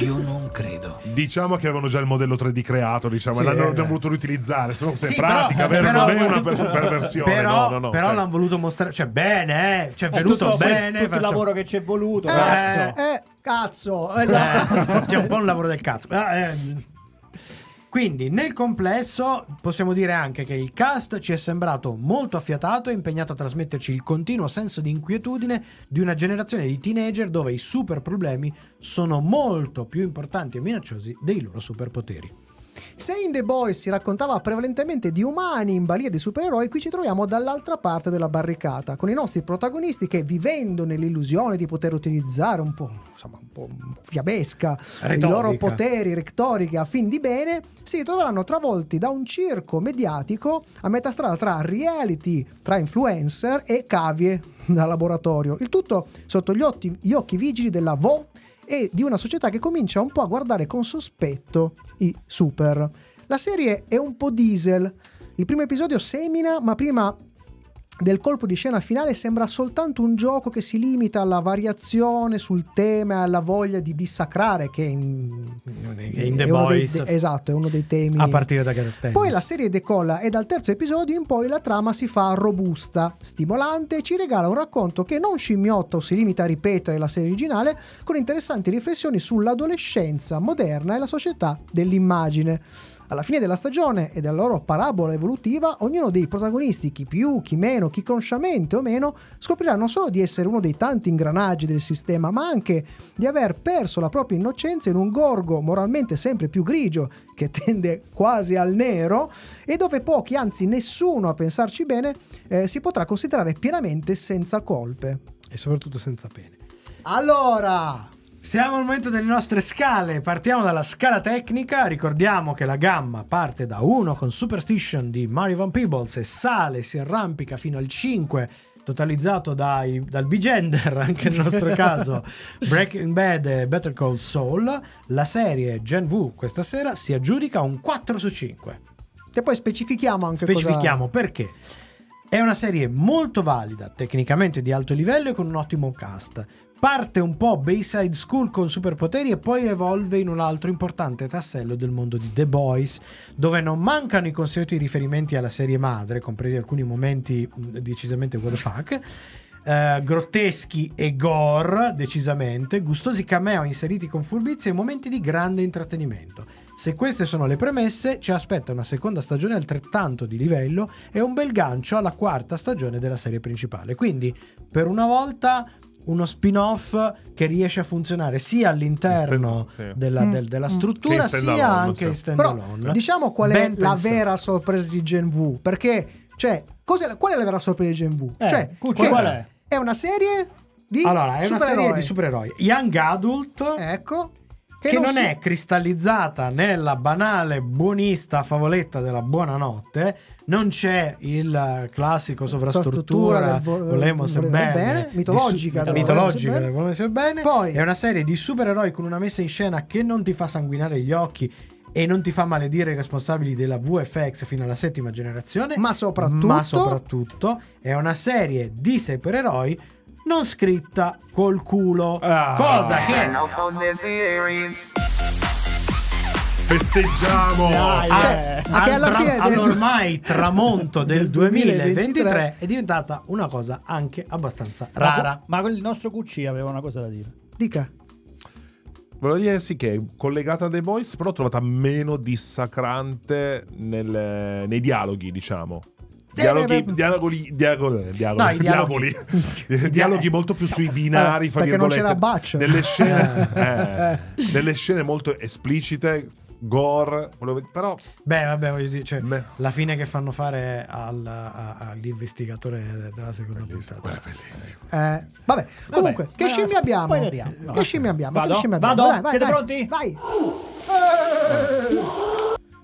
Io non credo. Diciamo che avevano già il modello 3D creato, diciamo, Sì, e l'hanno eh. voluto riutilizzare. Se no, questa Sì, è pratica, però- vero? però- non è una per- perversione. Però, no, no, no, però ok. l'hanno voluto mostrare, cioè bene, eh, cioè è venuto tutto, bene. tutto il facciamo- lavoro che ci è voluto. Eh, cazzo. eh, cazzo. Esatto. Eh, c'è un po' un lavoro del cazzo. Eh. Quindi, nel complesso, possiamo dire anche che il cast ci è sembrato molto affiatato e impegnato a trasmetterci il continuo senso di inquietudine di una generazione di teenager dove i super problemi sono molto più importanti e minacciosi dei loro superpoteri. Se in The Boys si raccontava prevalentemente di umani in balia di supereroi, qui ci troviamo dall'altra parte della barricata, con i nostri protagonisti che, vivendo nell'illusione di poter utilizzare un po', insomma, un po' fiabesca i Retorica. loro poteri retoriche a fin di bene, si ritroveranno travolti da un circo mediatico a metà strada tra reality, tra influencer e cavie da laboratorio. Il tutto sotto gli occhi, gli occhi vigili della VO e di una società che comincia un po' a guardare con sospetto i super. La serie è un po' diesel. Il primo episodio semina, ma prima del colpo di scena finale sembra soltanto un gioco che si limita alla variazione sul tema e alla voglia di dissacrare che in, in The dei- Boys. de- esatto, è uno dei temi A partire da Gareth poi la serie decolla e dal terzo episodio in poi la trama si fa robusta, stimolante e ci regala un racconto che non scimmiotta o si limita a ripetere la serie originale con interessanti riflessioni sull'adolescenza moderna e la società dell'immagine. Alla fine della stagione e della loro parabola evolutiva, ognuno dei protagonisti, chi più, chi meno, chi consciamente o meno, scoprirà non solo di essere uno dei tanti ingranaggi del sistema, ma anche di aver perso la propria innocenza in un gorgo moralmente sempre più grigio, che tende quasi al nero, e dove pochi, anzi nessuno a pensarci bene, eh, si potrà considerare pienamente senza colpe. E soprattutto senza pene. Allora, Siamo al momento delle nostre scale. Partiamo dalla scala tecnica. Ricordiamo che la gamma parte da 1 con Superstition di Mario Van Peebles e sale, si arrampica fino al 5, totalizzato dai- dal B-Gender, anche nel nostro caso, Breaking Bad e Better Call Saul. La serie Gen V questa sera si aggiudica un 4 su 5. e poi specifichiamo anche cosa- Specifichiamo perché. È una serie molto valida, tecnicamente di alto livello e con un ottimo cast. Parte un po' Bayside School con superpoteri e poi evolve in un altro importante tassello del mondo di The Boys, dove non mancano i consueti riferimenti alla serie madre, compresi alcuni momenti mh, decisamente what the fuck. eh, grotteschi e gore, decisamente, gustosi cameo inseriti con furbizia e momenti di grande intrattenimento. Se queste sono le premesse, ci aspetta una seconda stagione altrettanto di livello e un bel gancio alla quarta stagione della serie principale. Quindi, per una volta, uno spin-off che riesce a funzionare sia all'interno Stand- sì. della, Mm, del- della mm. struttura, Che sia anche in Però standalone. diciamo qual è Ben la pensato. vera sorpresa di Gen V, perché cioè, cos'è la- qual è la vera sorpresa di Gen V? Eh, cioè, che qual è? È una serie di Allora, è una serie supereroi. di supereroi. Young Adult. Ecco. Che, non, si- è cristallizzata nella banale buonista favoletta della buonanotte. Non c'è il classico sovrastruttura, vo- volemo se bene, bene, mitologica su- mitologica volemo se del volemo se bene. Poi- è una serie di supereroi con una messa in scena che non ti fa sanguinare gli occhi e non ti fa maledire i responsabili della VFX fino alla settima generazione. Ma soprattutto- ma soprattutto è una serie di supereroi non scritta col culo. Ah. Cosa che Festeggiamo! Dai, a- eh. Che al alla tra- fine del- all'ormai tramonto del del 2023 2023 è diventata una cosa anche abbastanza rara. Ma quel- il nostro QC aveva una cosa da dire. Dica. Volevo dire sì che è collegata a The Boys, però l'ho trovata meno dissacrante nel- nei dialoghi, diciamo. Dialoghi, Eh, dialoghi, dialoghi, dialoghi, dialoghi. dialoghi. Dialoghi molto più sui binari, Eh, fra perché non virgolette. c'era Butch. Delle scene, eh, delle scene molto esplicite, gore, volevo- però Beh, vabbè, voglio dire, cioè, Beh. la fine che fanno fare al- a- all'investigatore della seconda puntata. Eh, vabbè, comunque, che scimmie abbiamo? No. Che scimmie abbiamo? Vado? Che scimmie abbiamo? Vado? Vai, vai, Siete vai. pronti? Vai.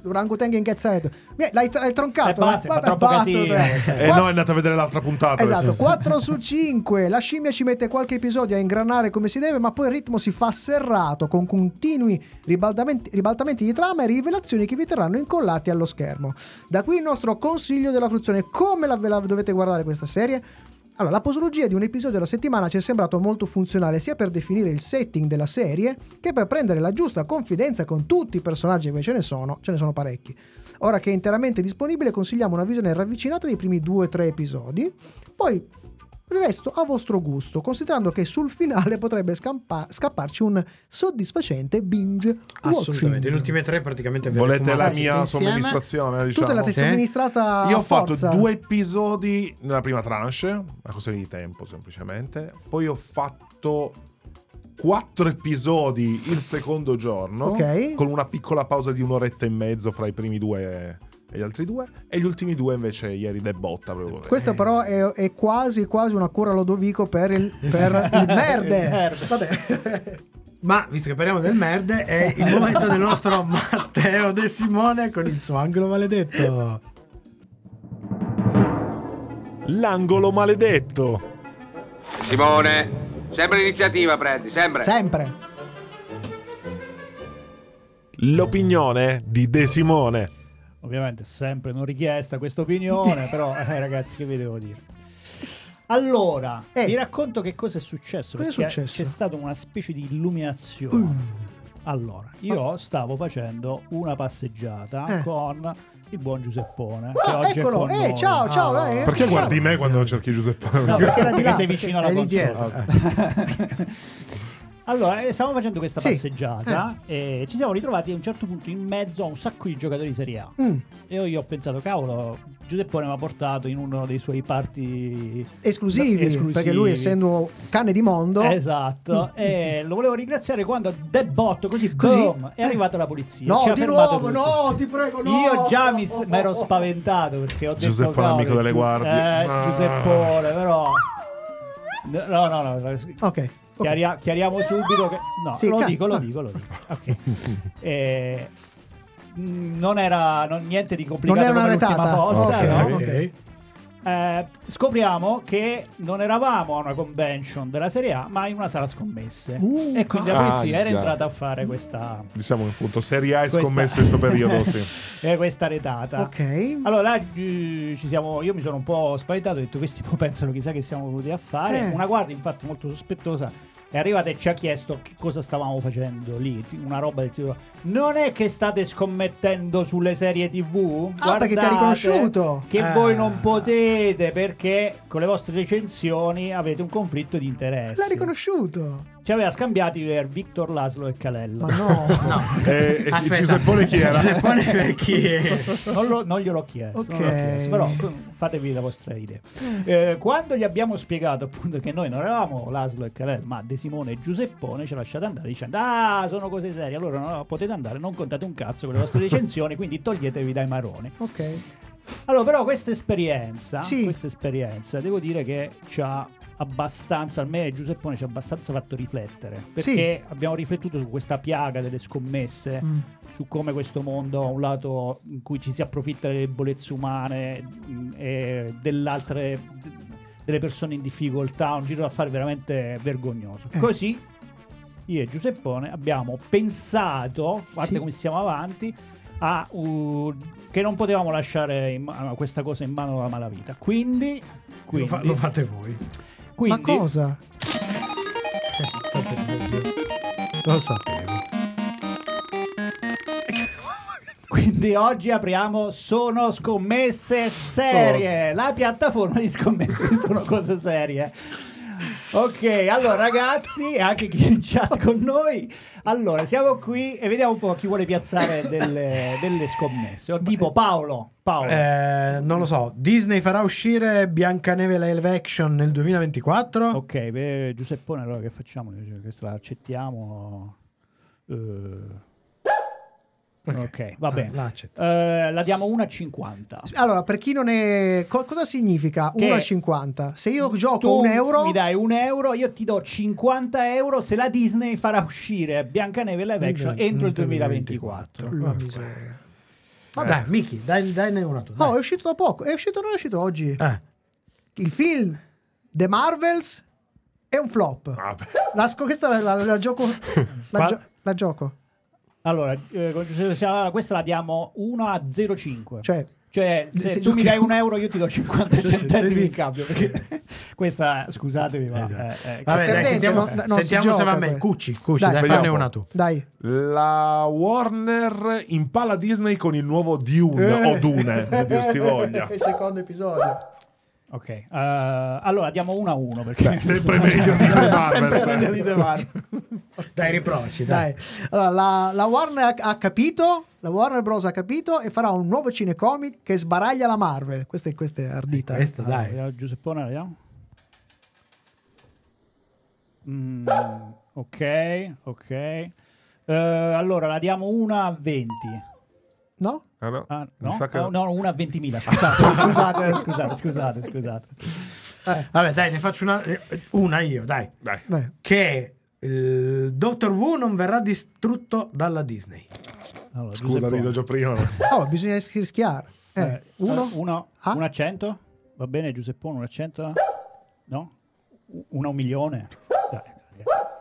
Orangutango incazzato. Beh, L'hai, l'hai troncato. Basta, eh? fa Vabbè, troppo basta, casino, eh. Eh no, è andata a vedere l'altra puntata. Esatto, adesso. 4 su 5. La scimmia ci mette qualche episodio a ingranare come si deve, ma poi il ritmo si fa serrato con continui ribaltamenti, ribaltamenti di trama e rivelazioni che vi terranno incollati allo schermo. Da qui il nostro consiglio della fruizione. Come la, ve la dovete guardare questa serie? Allora, la posologia di un episodio alla settimana ci è sembrato molto funzionale sia per definire il setting della serie che per prendere la giusta confidenza con tutti i personaggi che ce ne sono, ce ne sono parecchi. Ora che è interamente disponibile, consigliamo una visione ravvicinata dei primi 2-3 episodi, poi il resto a vostro gusto, considerando che sul finale potrebbe scampa- scapparci un soddisfacente binge Assolutamente. Le ultime tre praticamente Volete la mia insieme. somministrazione? Tu Diciamo? te la sei Sì. somministrata Io a ho fatto forza. due episodi nella prima tranche, una questione di tempo semplicemente. Poi ho fatto quattro episodi il secondo giorno, Ok. con una piccola pausa di un'oretta e mezzo fra i primi due gli altri due. E gli ultimi due invece ieri de botta. proprio. Questa però è, è quasi quasi una cura Lodovico per il, per il merde. Vabbè. Ma visto che parliamo del merde, è il momento del nostro Matteo De Simone con il suo angolo maledetto. L'angolo maledetto. Simone, sempre l'iniziativa prendi, sempre. Sempre. L'opinione di De Simone. Ovviamente sempre non richiesta questa opinione, però eh, ragazzi che vi devo dire. Allora, Eh. vi racconto che cosa è successo, Cosa è successo? c'è stata una specie di illuminazione. Uh. Allora, io stavo facendo una passeggiata Eh. con il buon Giuseppone. Che oggi è eccolo, eh, ciao, ciao. Ah. eh, Perché ciao. guardi me quando cerchi Giuseppe? No, perché, perché là, sei vicino alla dietro. Allora, eh, stavamo facendo questa Sì. passeggiata e ci siamo ritrovati a un certo punto in mezzo a un sacco di giocatori di Serie A. Mm. E io, io ho pensato, cavolo, Giuseppone mi ha portato in uno dei suoi parti Esclusivi, esclusivi. perché lui essendo cane di mondo Esatto, e lo volevo ringraziare quando de botto così, Così? boom, è arrivata la polizia. No, di nuovo, tutti. no, ti prego, no. Io già mi s- ero spaventato perché ho detto Giuseppone, amico delle guardie. Eh, Ah. Giuseppone, però No, no, no, Ok. Chiaria- chiariamo subito che no, Sì, lo dico, lo dico, lo dico. Ok. Eh, mh, non era non- niente di complicato Non era una l'ultima retata. volta, Ok, no? ok. Eh, scopriamo che non eravamo a una convention della Serie A, ma in una sala scommesse. Uh, e quindi la polizia era entrata a fare questa, Diciamo che appunto Serie A è Questa- scommesso in questo periodo, sì. eh, questa retata. Ok. Allora, eh, ci siamo, io mi sono un po' spaventato, ho detto questi pensano chissà che siamo venuti a fare. Eh. Una guardia, infatti, molto sospettosa. È arrivata e ci ha chiesto che cosa stavamo facendo lì. Una roba del tipo: Non è che state scommettendo sulle serie TV? Ah, perché ti ha riconosciuto. Che Eh. voi non potete perché con le vostre recensioni avete un conflitto di interessi. L'ha riconosciuto. Ci aveva scambiati per Victor Laslo e Calella. Ma no. E, e Aspetta. Giuseppone chi era? Giuseppone chi è? non, lo- non gliel'ho chiesto, non Ok. l'ho chiesto, però mm, fatevi la vostra idea. Eh, quando gli abbiamo spiegato appunto che noi non eravamo Laslo e Calel, ma De Simone e Giuseppone, ci ha lasciato andare dicendo: Ah, sono cose serie, allora no, potete andare, non contate un cazzo con le vostre recensioni, quindi toglietevi dai maroni. Ok. Allora, però, questa esperienza, Sì. questa esperienza, devo dire che ci ha abbastanza, a me Giuseppone ci ha abbastanza fatto riflettere. Perché abbiamo riflettuto su questa piaga delle scommesse, Mm. su come questo mondo ha un lato in cui ci si approfitta delle debolezze umane mh, e dell'altre delle persone in difficoltà, un giro d'affari veramente vergognoso. Eh. Così io e Giuseppone abbiamo pensato, guarda Sì. come siamo avanti, a, uh, che non potevamo lasciare in ma- questa cosa in mano alla malavita. Quindi, Lo, quindi, fa- lo fate voi. Quindi Ma cosa? Lo sapevo. Quindi oggi apriamo Sono scommesse serie, la piattaforma di scommesse che sono cose serie. Ok, allora ragazzi e anche chi è in chat con noi, allora siamo qui e vediamo un po' chi vuole piazzare delle, delle scommesse. Tipo Paolo, Paolo. Eh, non lo so. Disney farà uscire Biancaneve live action nel 2024? Ok, beh, Giuseppone, allora che facciamo? Questa la accettiamo? Eh, ok, va Ah, bene. la accetto. Eh, la diamo 1,50. Allora, per chi non è. co- cosa significa Che 1,50? Se io gioco un euro. mi dai un euro, io ti do 50 euro se la Disney farà uscire Biancaneve live action Nel- entro il nel 2024. La miseria. Vabbè, Dai, Miki, dai, dai una tu. No, è uscito da poco. È uscito, non è uscito oggi. Eh. Il film The Marvels è un flop. La, sco- questa la, la- la gioco. La, gio- la gioco. Allora, eh, Siala, questa la diamo 1 a 0,5. Cioè, Cioè, se, se tu mi dai un euro, io ti do 50 Sì, sì, centesimi in cambio. perché questa, scusatemi, ma. eh, eh, Vabbè, Perdente, dai, sentiamo, si sentiamo se gioca va bene. Cucci, Cucci, Dai, dai, fanne una tu. Dai. La Warner impala Disney con il nuovo Dune Eh. o Dune, che dir si voglia. Il secondo episodio. Ok, eh, allora diamo 1 a 1 perché Beh, sempre meglio di The Marvels. sempre meglio di The Marvels. Dai, riprovaci, dai. Dai. Allora, la, la Warner ha, ha capito. La Warner Bros. ha capito e farà un nuovo cinecomic che sbaraglia la Marvel. Questa è, questa è ardita. eh. Questo, dai. Allora, Giuseppone, vediamo. Mm, ok, ok. Eh, allora la diamo 1 a 20. No? Ah, no. Ah, no? che- Ah, no, 1 a 20.000. Scusate, scusate, scusate, scusate, scusate. Vabbè, dai, ne faccio una, eh, una io, dai. Dai. Che il Doctor Who non verrà distrutto dalla Disney. Allora, Scusa, rido già prima. oh, bisogna rischiare. Eh, Eh, uno? uno, Ah? un accento? Va bene, Giuseppone, un accento? No? U- Uno a un milione? Dai.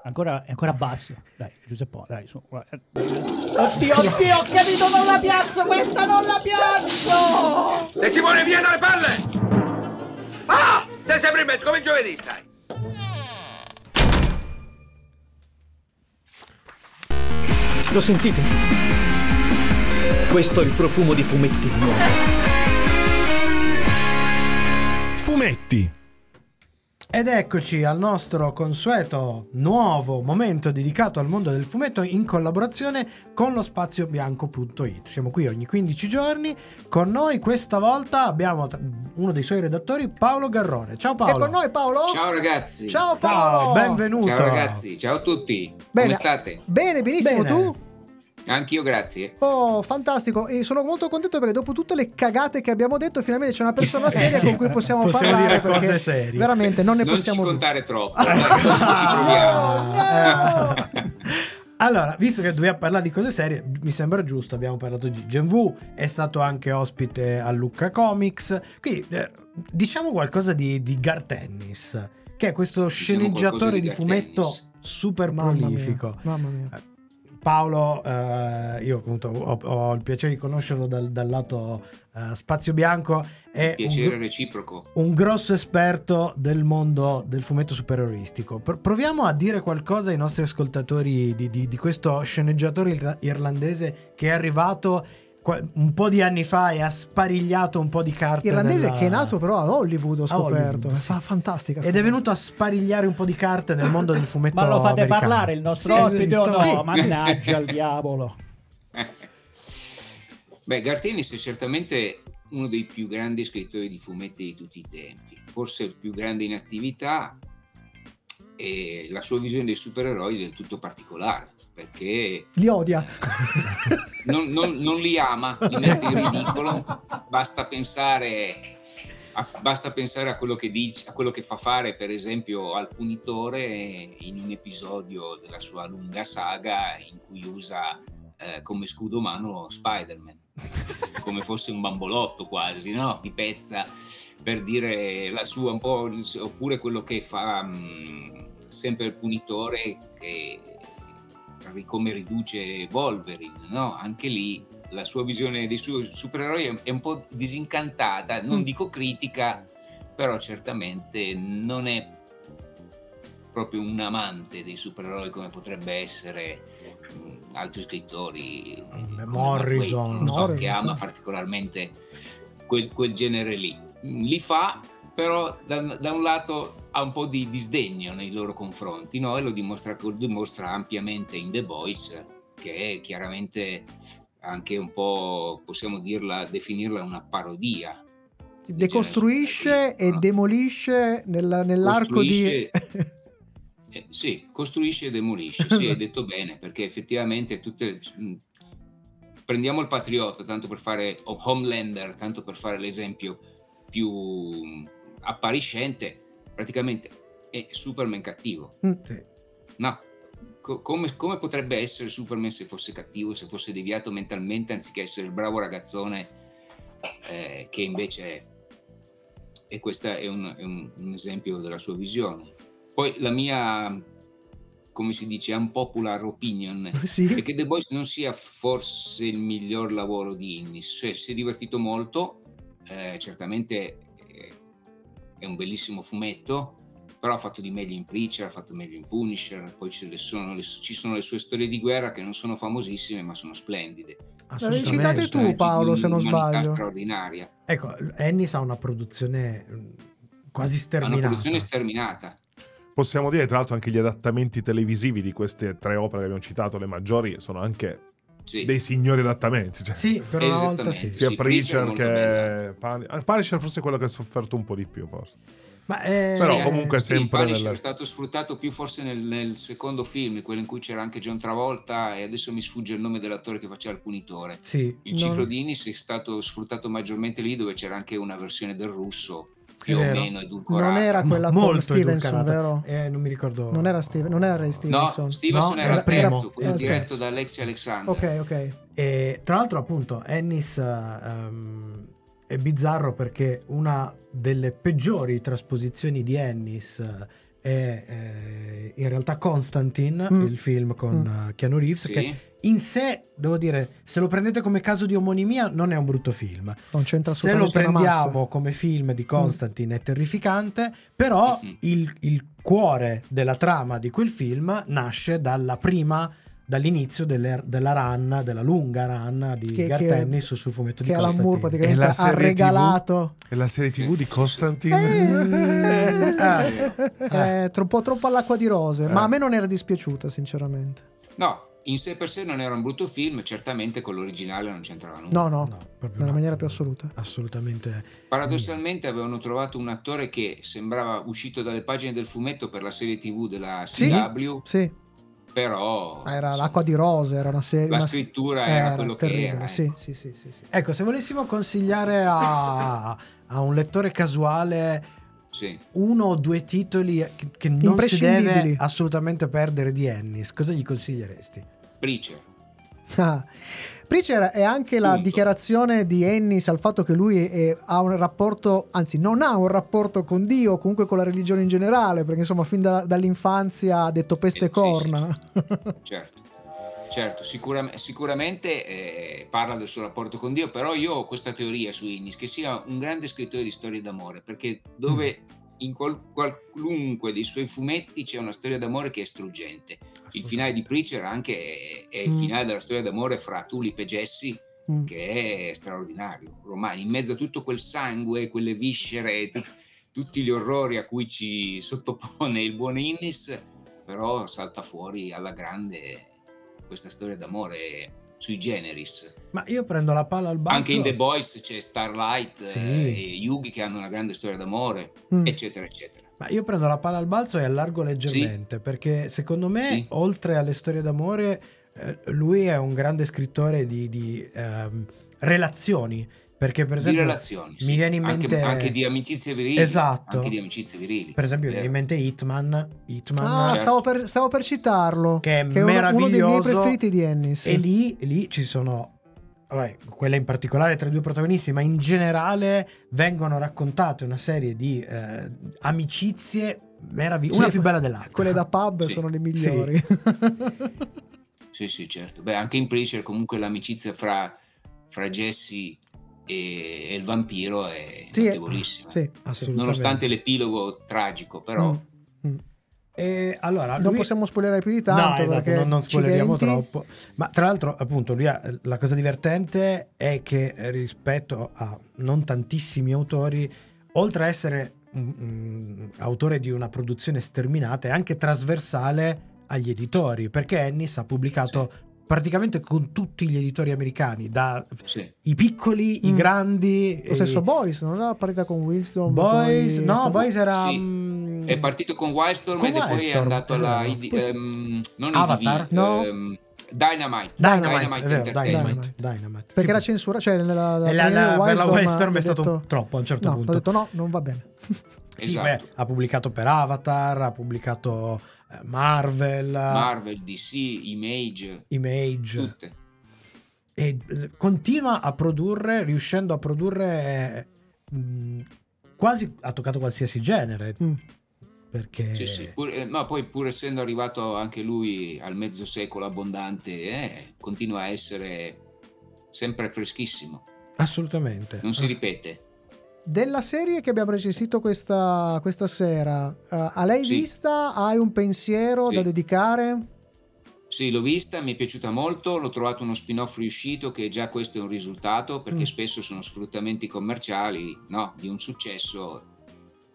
Ancora, è ancora basso. Dai, Giuseppone, dai, su. guarda. Oddio, oddio, ho capito, non la piazzo, questa non la piazzo! De Simone, via dalle palle! Ah! Sei sempre in mezzo, come giovedì stai. Lo sentite? Questo è il profumo di fumetti nuovi. Fumetti. Ed eccoci al nostro consueto nuovo momento dedicato al mondo del fumetto in collaborazione con lo spaziobianco.it. Siamo qui ogni 15 giorni. Con noi questa volta abbiamo uno dei suoi redattori, Paolo Garrone. Ciao Paolo. E con noi Paolo? Ciao ragazzi. Ciao Paolo. benvenuto. Ciao ragazzi, ciao a tutti. Bene. Come state? Bene, benissimo, Bene. tu? Anch'io grazie. Oh, fantastico. E sono molto contento perché dopo tutte le cagate che abbiamo detto, finalmente c'è una persona seria con cui possiamo, Possiamo parlare. dire cose serie. Veramente non ne non possiamo ci più. contare troppo. dai, ci proviamo. Allora, visto che dobbiamo parlare di cose serie, mi sembra giusto, abbiamo parlato di Gen V, è stato anche ospite a Lucca Comics, quindi eh, diciamo qualcosa di, di Gar Tennis, che è questo sceneggiatore qualcosa di di fumetto super Mamma mia. Mamma mia. Paolo, eh, io appunto ho, ho il piacere di conoscerlo dal, dal lato eh, spazio bianco, è un, Piacere gro- reciproco. un grosso esperto del mondo del fumetto supereroistico. Pr- proviamo a dire qualcosa ai nostri ascoltatori di, di- di questo sceneggiatore irla- irlandese che è arrivato un po' di anni fa e ha sparigliato un po' di carte. Irlandese nella- che è nato però a Hollywood, ho scoperto. Fa fantastica. Ed è venuto a sparigliare un po' di carte nel mondo del fumetto. Ma lo fate americano. parlare il nostro Sì, ospite o no? sì. Mannaggia al diavolo. Beh, Gartenis è certamente uno dei più grandi scrittori di fumetti di tutti i tempi, forse il più grande in attività e la sua visione dei supereroi è del tutto particolare, perché Li odia. non, non- non li ama, li mette in ridicolo, basta pensare, a, basta pensare a quello che dice, a quello che fa fare per esempio al punitore in un episodio della sua lunga saga in cui usa eh, come scudo umano Spider-Man, come fosse un bambolotto quasi, no? Di pezza per dire la sua un po', oppure quello che fa mh, sempre il punitore che come riduce Wolverine, no? Anche lì la sua visione dei suoi supereroi è- un po' disincantata, non Mm. dico critica, però certamente non è proprio un amante dei supereroi come potrebbe essere mh, altri scrittori Morrison. Non so, Morrison, che ama particolarmente quel, quel genere lì. Mm, Li fa, però da, da un lato ha un po' di disdegno nei loro confronti, no? E lo dimostra, lo dimostra ampiamente in The Boys, che è chiaramente anche un po', possiamo dirla, definirla una parodia. Decostruisce e no? demolisce nella- nell'arco di... Costruisce- Eh, sì, costruisce e demolisce, sì, hai detto bene, perché effettivamente tutte le- prendiamo il Patriota, tanto per fare, o Homelander, tanto per fare l'esempio più appariscente, praticamente è Superman cattivo. Mm. Sì. No, co- come, come potrebbe essere Superman se fosse cattivo, se fosse deviato mentalmente, anziché essere il bravo ragazzone eh, che invece è? E questo è, un, è un- un esempio della sua visione. Poi la mia, come si dice, unpopular opinion Sì. è che The Boys non sia forse il miglior lavoro di Innis, cioè si è divertito molto, eh, certamente è un bellissimo fumetto, però ha fatto di meglio in Preacher, ha fatto meglio in Punisher, poi ne sono le- ci sono le sue storie di guerra che non sono famosissime ma sono splendide. L'avevi citate tu Personaggi Paolo se non sbaglio. straordinaria. Ecco, Ennis ha una produzione mm, quasi Ha una sterminata. produzione sterminata. Possiamo dire, tra l'altro, anche gli adattamenti televisivi di queste tre opere che abbiamo citato, le maggiori, sono anche Sì. dei signori adattamenti. Cioè, Sì, per una volta sì. sia Sì, Preacher che Pun- ah, Punisher forse è quello che ha sofferto un po' di più, forse. Ma eh, Però Sì, comunque sì, sempre Punisher nella- è stato sfruttato più forse nel, nel secondo film, quello in cui c'era anche John Travolta e adesso mi sfugge il nome dell'attore che faceva il punitore. sì, Il non- ciclo di Innis è stato sfruttato maggiormente lì dove c'era anche una versione del russo più o meno edulcorata. Non era quella con molto Stevenson, edulcorata. vero? Eh, non mi ricordo. Non era, Steve- non era Ray No, Stevenson. Stevenson No, era, era il terzo, primo. quello Era il diretto terzo. da Alexi Alexander. Ok, ok. E tra l'altro, appunto, Ennis ehm, è bizzarro perché una delle peggiori trasposizioni di Ennis eh, è eh, in realtà Constantine, Mm. il film con Mm. eh, Keanu Reeves, Sì. che in sé, devo dire, se lo prendete come caso di omonimia, non è un brutto film. Non c'entra Se lo prendiamo come film di Constantine è terrificante, però Mhm. il, il cuore della trama di quel film nasce dalla prima dall'inizio delle- della run, della lunga run di Che- Garth che- Ennis sul fumetto di che Alan Moore praticamente E la ha serie regalato. TV? E la serie TV di Constantine? Eh, eh, troppo, troppo all'acqua di rose. Ma Eh. a me non era dispiaciuta sinceramente. No, in sé per sé non era un brutto film, certamente con l'originale non c'entrava nulla. no no, nella maniera più assoluta. Assolutamente. Paradossalmente avevano trovato un attore che sembrava uscito dalle pagine del fumetto per la serie TV della Sì, CW, sì però era l'acqua di rose era una serie la una- scrittura era quello che terribile, era, sì, sì, sì, sì, sì. Ecco, se volessimo consigliare a, a un lettore casuale sì. uno o due titoli che, che non si Imprescindibili. deve assolutamente perdere di Ennis, cosa gli consiglieresti? Preacher. Ah. Preacher è anche la dichiarazione di Ennis al fatto che lui è- ha un rapporto, anzi non ha un rapporto con Dio, comunque con la religione in generale, perché insomma fin da- dall'infanzia ha detto peste e Eh, sì, sì, corna. Certo, certo, sicura- sicuramente eh, parla del suo rapporto con Dio, però io ho questa teoria su Innis, che sia un grande scrittore di storie d'amore, perché dove in qual- qualunque dei suoi fumetti c'è una storia d'amore che è struggente. Il finale di Preacher anche è, è il Mm. finale della storia d'amore fra Tulip e Jesse, Mm. che è straordinario. Ormai in mezzo a tutto quel sangue, quelle viscere, tu- tutti gli orrori a cui ci sottopone il buon Innis, però salta fuori alla grande questa storia d'amore sui generis. Ma io prendo la palla al balzo. Anche in The Boys c'è Starlight Sì. eh, e Yugi che hanno una grande storia d'amore, Mm. eccetera, eccetera. Ma io prendo la palla al balzo e allargo leggermente, perché secondo me, Sì. oltre alle storie d'amore, eh, lui è un grande scrittore di, di, ehm, relazioni. Perché, per Di esempio, relazioni, mi sì. viene in Anche- mente anche, di amicizie virili. Esatto. Anche di amicizie virili. Per esempio, mi viene in mente Hitman, Hitman Ah, Certo. stavo, per, stavo per citarlo. che è che è uno, uno dei miei meraviglioso. preferiti di Ennis. E lì, lì ci sono, vabbè, quella in particolare tra i due protagonisti, ma in generale vengono raccontate una serie di eh, amicizie meravigliose, una Sì, più bella dell'altra. Quelle da pub Sì. sono le migliori. Sì, sì, certo. Beh, anche in Preacher comunque l'amicizia fra, fra Jesse e, e il vampiro è Sì, notevolissima. sì, assolutamente. Nonostante l'epilogo tragico, però... Mm. E allora, non lui- possiamo spoilerare più di tanto. no, esatto, perché non, non spoileriamo accidenti. troppo. Ma tra l'altro, appunto, lui ha, la cosa divertente è che rispetto a non tantissimi autori, oltre a essere un autore di una produzione sterminata, è anche trasversale agli editori, perché Ennis ha pubblicato praticamente con tutti gli editori americani, da Sì. i piccoli, i Mm. grandi. Lo stesso e- Boys, non era partita con Winston. Boys, poi- no, Boys era. Sì. mm, È partito con Wildstorm ed poi è Wildstorm, andato alla esatto. ID, Poi- ehm, non Avatar? IDV, No. ehm, Dynamite. Dynamite, è vero, Entertainment. Dynamite, Dynamite. Perché Sì, era censura, cioè nella, E la- la- per la Wildstorm è stato detto- troppo a un certo no, punto. Ha detto no, non va bene. Sì, Esatto. beh, ha pubblicato per Avatar, ha pubblicato eh, Marvel, Marvel, DC, Image, Image tutte. e continua a produrre, riuscendo a produrre mh, quasi ha toccato qualsiasi genere. Mm. Perché Sì, sì. Pur- eh, ma poi pur essendo arrivato anche lui al mezzo secolo abbondante, eh, continua a essere sempre freschissimo. assolutamente. Non si ripete. Della serie che abbiamo recensito questa, questa sera, eh, a lei Sì. vista? Hai un pensiero Sì. da dedicare? Sì, l'ho vista, mi è piaciuta molto, l'ho trovato uno spin-off riuscito che già questo è un risultato perché Mm. spesso sono sfruttamenti commerciali no, di un successo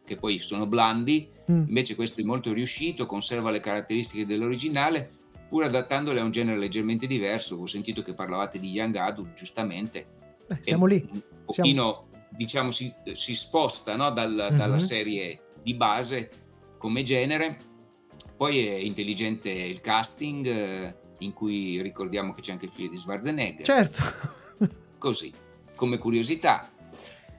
che poi sono blandi, Mm. invece questo è molto riuscito, conserva le caratteristiche dell'originale pur adattandole a un genere leggermente diverso. Ho sentito che parlavate di Young Adult, giustamente. Eh, siamo lì. Un Siamo- pochino, diciamo, si, si sposta no, dal- dalla Mhm. serie di base come genere. Poi è intelligente il casting, eh, in cui ricordiamo che c'è anche il figlio di Schwarzenegger. Certo. Così, come curiosità.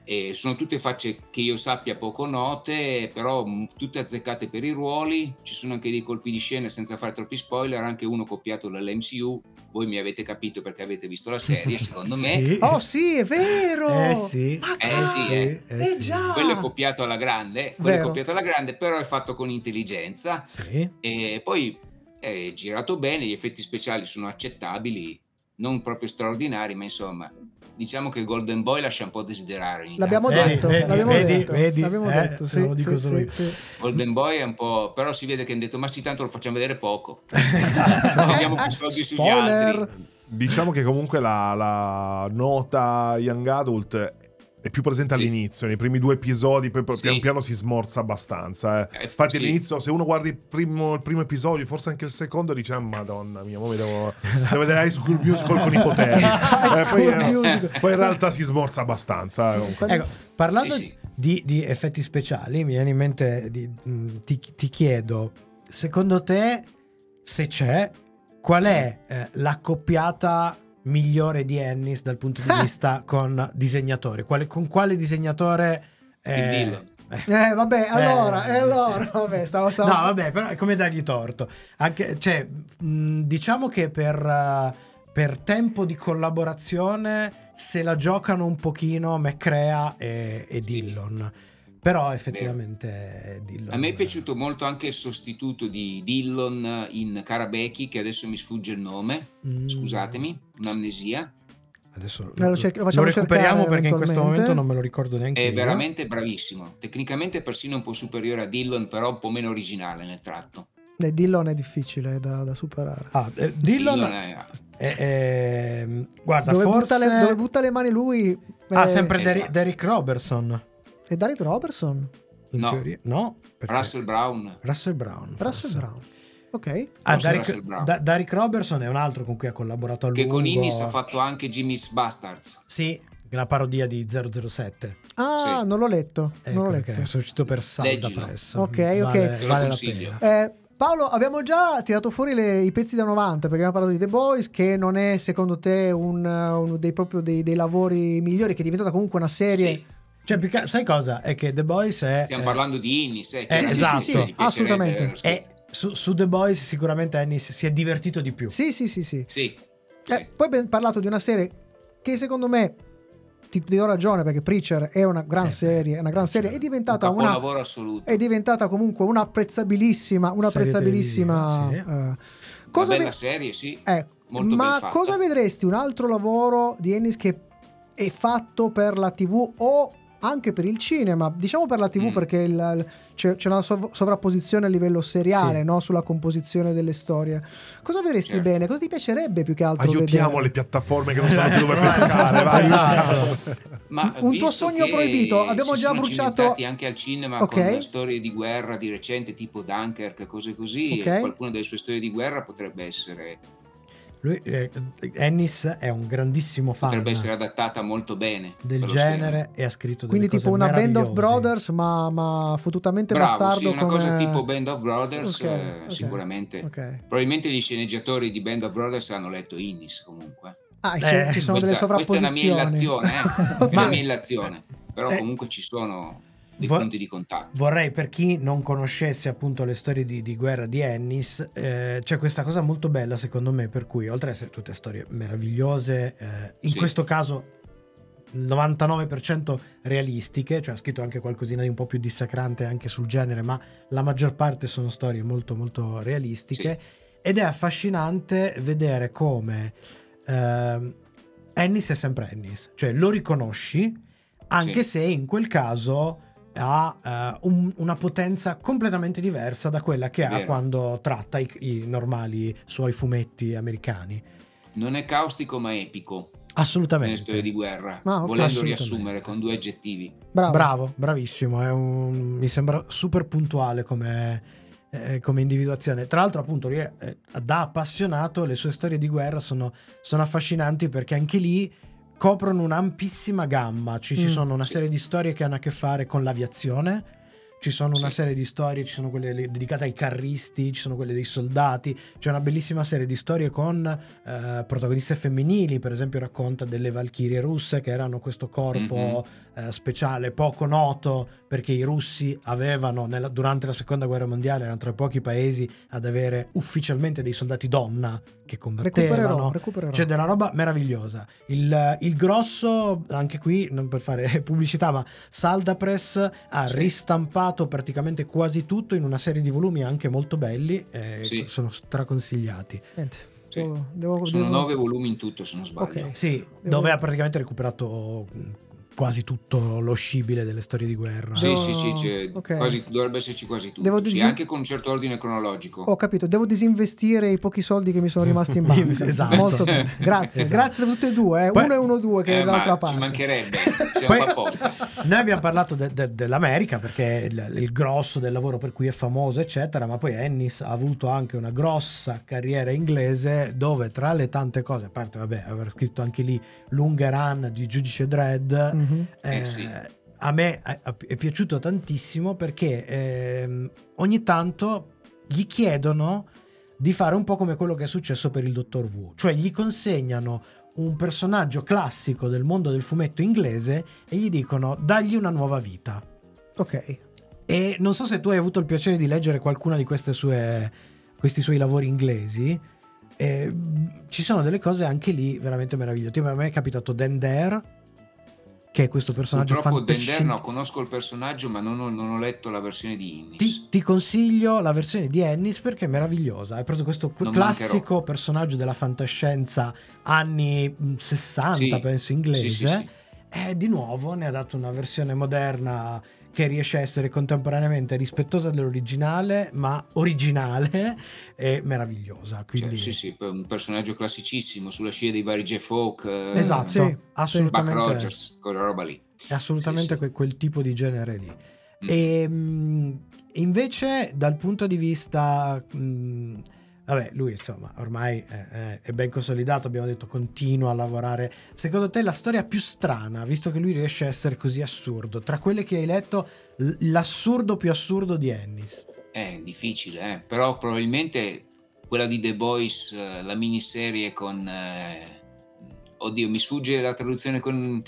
E sono tutte facce che io sappia poco note, però mh, tutte azzeccate per i ruoli. Ci sono anche dei colpi di scena senza fare troppi spoiler, anche uno copiato dall'MCU. Voi mi avete capito perché avete visto la serie, secondo me. Sì. Oh sì, è vero! Eh sì. Eh sì, eh. eh Eh sì. già! Quello è copiato alla grande, quello è copiato alla grande, però è fatto con intelligenza. Sì. E poi è girato bene, gli effetti speciali sono accettabili, non proprio straordinari, ma insomma, diciamo che Golden Boy lascia un po' desiderare. L'abbiamo detto, vedi, l'abbiamo vedi, detto, vedi, l'abbiamo eh, detto, sì, lo dico sì, solo sì, io. sì. Golden Boy è un po'. Però si vede che hanno detto: Ma sì, tanto lo facciamo vedere poco. Vediamo più soldi sugli altri. Diciamo che comunque la, la nota Young Adult è più presente Sì. all'inizio, nei primi due episodi, poi Sì. pian piano si smorza abbastanza. eh. Eh, Infatti sì. all'inizio, se uno guarda il primo, il primo episodio, forse anche il secondo, dice, "Ah, madonna mia, mi devo, devo vedere High School Musical con i poteri. Eh, poi, eh, poi in realtà si smorza abbastanza. eh. Ecco, parlando Sì, sì. Di, di effetti speciali, mi viene in mente, di- mh, ti, ti chiedo, secondo te, se c'è, qual è eh, l'accoppiata migliore di Ennis dal punto di vista con disegnatore? Quale- con quale disegnatore... Steve eh, Dillon. Eh, vabbè, allora, e allora, vabbè, stavo, stavo... No, vabbè, però è come dargli torto. Anche, cioè, mh, diciamo che per, eh, per tempo di collaborazione se la giocano un pochino McCrea e, e Sì. Dillon. Però effettivamente Dillon. A me è piaciuto molto anche il sostituto di Dillon in Karabeki, che adesso mi sfugge il nome. Mm. Scusatemi, un'amnesia. Adesso Eh, lo cerchi- lo facciamo recuperiamo perché in questo momento non me lo ricordo neanche È io. veramente bravissimo. Tecnicamente persino un po' superiore a Dillon, però un po' meno originale nel tratto. Eh, Dillon è difficile da, da superare. Ah, eh, Dillon, Dillon è- è- è- guarda, Dove, forse... butta le, dove butta le mani lui... Ah, eh, sempre Derrick- Esatto. Derrick Robertson. E Derek Robertson? In No. teoria. No, perché- Russell Brown. Russell Brown. Russell forse. Brown. Ok. Ah, Russell Brown. Da- Robertson è un altro con cui ha collaborato a Che lungo. con Innis ha fatto anche Jimmy's Bastards. Sì, la parodia di 007. Ah, Sì. non l'ho letto. Ecco non l'ho perché letto. sono uscito per Salda Leggilo. Press. Ok, Vale, ok. Lo vale la pena. Eh, Paolo, abbiamo già tirato fuori le- i pezzi da 90 perché abbiamo parlato di The Boys, che non è secondo te un- uno dei, proprio dei, dei lavori migliori, che è diventata comunque una serie. Sì, Cioè, più che- sai cosa? È che The Boys è... stiamo è- parlando di Innis. Eh, Eh, chiaramente esatto. gli piacerebbe assolutamente. lo è- su, su The Boys sicuramente Ennis si è divertito di più. Sì, sì, sì, sì. Sì, Eh, poi abbiamo parlato di una serie che secondo me ti, ti do ragione perché Preacher è una gran Eh, serie, è una gran serie, è un diventata una capolavoro assoluto. è diventata comunque un'apprezzabilissima, un'apprezzabilissima Serie eh, Una cosa bella ve- serie, sì. eh, molto ma ben fatta. cosa vedresti un altro lavoro di Ennis che è fatto per la TV o anche per il cinema, diciamo per la TV Mm. perché il- il- c'è, c'è una sov- sovrapposizione a livello seriale Sì. no? sulla composizione delle storie. Cosa vedresti Certo. bene? Cosa ti piacerebbe più che altro Aiutiamo vedere? le piattaforme che non sanno più dove pescare. Vai, Esatto. Ma Un tuo sogno proibito? Abbiamo si già sono bruciato- anche al cinema Ok. con storie di guerra di recente tipo Dunkirk, cose così. Ok. e Qualcuna delle sue storie di guerra potrebbe essere, Lui, eh, Ennis è un grandissimo fan potrebbe essere adattata molto bene. del genere e ha scritto delle Quindi cose tipo una Band of. Brothers ma, ma fottutamente Bravo, bastardo sì, una come... cosa tipo Band of Brothers, Ok, eh, ok, sicuramente. ok. Probabilmente gli sceneggiatori di Band of Brothers hanno letto Innis comunque. Ah, Eh, ci sono questa, delle questa è una mia sovrapposizioni. illazione, eh? È una mia illazione. Però Eh. comunque ci sono dei Vo- punti di contatto. Vorrei per chi non conoscesse appunto le storie di, di guerra di Ennis, eh, c'è questa cosa molto bella secondo me, per cui oltre ad essere tutte storie meravigliose, eh, in Sì. questo caso il 99% realistiche, cioè ha scritto anche qualcosina di un po' più dissacrante anche sul genere, ma la maggior parte sono storie molto molto realistiche ed è affascinante vedere come ehm, Ennis è sempre Ennis, cioè lo riconosci anche Sì. se in quel caso ha eh, un- una potenza completamente diversa da quella che ha Vero. quando tratta i, i normali suoi fumetti americani. Non è caustico ma epico nelle Assolutamente. storie di guerra, Ah, ok. volendo riassumere con due aggettivi. Bravo. Bravo, bravissimo. È un- mi sembra super puntuale come, eh, come individuazione. Tra l'altro, appunto, lui è- eh, da appassionato, le sue storie di guerra sono, sono affascinanti perché anche lì coprono un'ampissima gamma. Ci, ci Mm. sono una serie di storie che hanno a che fare con l'aviazione. Ci sono una Sì. serie di storie, ci sono quelle le- dedicate ai carristi, ci sono quelle dei soldati, c'è una bellissima serie di storie con eh, protagoniste femminili, per esempio racconta delle valchirie russe che erano questo corpo eh, speciale poco noto perché i russi avevano nella- durante la seconda guerra mondiale erano tra i pochi paesi ad avere ufficialmente dei soldati donna che Recupererò, combattevano recupererò. c'è della roba meravigliosa il, il grosso anche qui non per fare pubblicità ma Salda Press ha Sì. ristampato praticamente quasi tutto in una serie di volumi anche molto belli eh, Sì. sono straconsigliati Niente. Sì. Devo- devo- Sono devo- nove volumi in tutto, se non sbaglio. Sì, dove ha praticamente recuperato mh, quasi tutto lo scibile delle storie di guerra. Sì, sì, sì, c'è ok. quasi- dovrebbe esserci quasi tutto. Devo Sì, disin- anche con un certo ordine cronologico. Ho capito, devo disinvestire i pochi soldi che mi sono rimasti in banca. Esatto. Molto bene. Grazie, Esatto. grazie a tutte e due. eh. Poi- uno e uno due che Eh, è dall'altra ma parte. ci mancherebbe, siamo Poi- a posto. Noi abbiamo parlato de- de- dell'America perché è il, il grosso del lavoro per cui è famoso, eccetera, ma poi Ennis ha avuto anche una grossa carriera inglese dove tra le tante cose, a parte vabbè, aver scritto anche lì lunga run di Giudice Dredd, Mhm. Eh, Eh, sì. a me è, è piaciuto tantissimo perché ehm, ogni tanto gli chiedono di fare un po' come quello che è successo per il Dottor Wu, cioè gli consegnano un personaggio classico del mondo del fumetto inglese e gli dicono dagli una nuova vita. Ok. E non so se tu hai avuto il piacere di leggere qualcuna di queste sue, questi suoi lavori inglesi. eh, ci sono delle cose anche lì veramente meravigliose. Tipo, a me è capitato Dan Dare, che è questo personaggio Purtroppo fantascientifico. No, conosco il personaggio, ma non ho, non ho letto la versione di Innis. Ti, ti consiglio la versione di Ennis perché è meravigliosa. È proprio questo Non classico mancherò. personaggio della fantascienza anni mh, 60, Sì, penso inglese. sì, sì, sì. E di nuovo ne ha dato una versione moderna che riesce a essere contemporaneamente rispettosa dell'originale, ma originale e meravigliosa. Cioè, Quindi, sì, sì, poi un personaggio classicissimo sulla scia dei vari Jeff Hawke, eh, Esatto, Sì, Buck assolutamente. Rogers, quella roba lì. È assolutamente Sì, sì. que- quel tipo di genere lì. Mm. E mh, invece, dal punto di vista. mh, vabbè, lui insomma ormai è, è- è ben consolidato. Abbiamo detto continua a lavorare. Secondo te, la storia più strana, visto che lui riesce a essere così assurdo, tra quelle che hai letto, l- l'assurdo più assurdo di Ennis? È difficile, eh, però probabilmente quella di The Boys, eh, la miniserie con... eh, oddio, mi sfugge la traduzione con...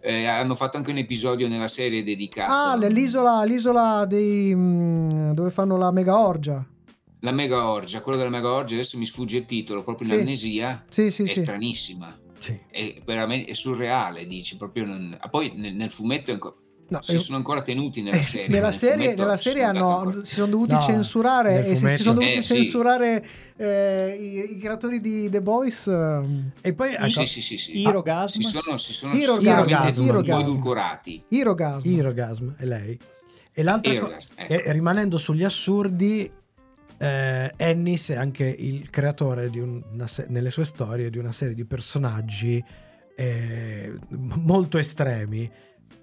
eh, hanno fatto anche un episodio nella serie dedicato. Ah, l'isola, l'isola dei, mm, dove fanno la mega orgia. La Mega Orgia, quello della Mega Orgia, adesso mi sfugge il titolo, proprio in Sì. amnesia, Sì, sì, è sì. stranissima. Sì. È veramente è surreale, dici, proprio non- ah, Poi nel, nel fumetto è anco- No, si eh, sono ancora tenuti nella Eh, serie. nella nel serie, nella serie hanno- ancora- si sono dovuti No, censurare e si, si fumetto- sono dovuti Eh, sì. censurare eh, i, i creatori di The Boys. ehm, E poi Ah, sì, sì, sì, sì. Irogasm. Si sono, si sono Irogasm, sicuramente un po' Irogasm. edulcorati. Irogasm. Irogasm è lei. E l'altra co- Irogasm, ecco. e- e rimanendo sugli assurdi, eh, Ennis è anche il creatore di un- una se- nelle sue storie di una serie di personaggi eh, molto estremi.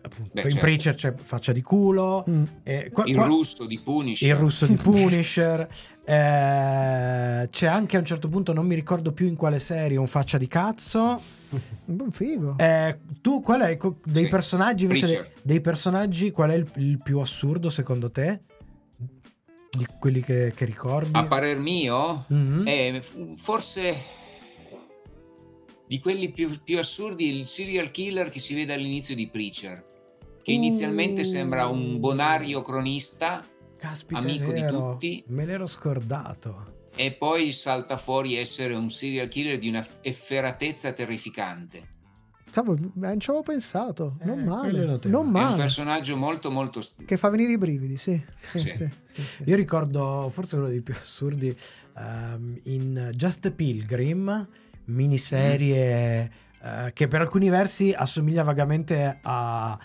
Appunto, Beh, in certo. Preacher c'è faccia di culo, Mm. eh, qua- Il qua- russo di Punisher. il russo di Punisher. eh, c'è anche a un certo punto, non mi ricordo più in quale serie, un faccia di cazzo. Un figo. Eh, tu qual è dei Sì, personaggi invece dei, dei personaggi qual è il, il più assurdo secondo te? Di quelli che, che ricordi? A parer mio, Mhm. è f- forse di quelli più, più assurdi il serial killer che si vede all'inizio di Preacher, che inizialmente Uh. sembra un bonario cronista Caspita, amico di tutti. Me l'ero scordato. e poi salta fuori essere un serial killer di una efferatezza terrificante. Cavolo, non ci avevo pensato. Non Eh, è male. Non È un male. personaggio molto molto... st- Che fa venire i brividi, sì. Sì, Sì. sì, sì, sì, Io ricordo forse uno dei più assurdi ehm, in Just a Pilgrim, miniserie eh, che per alcuni versi assomiglia vagamente a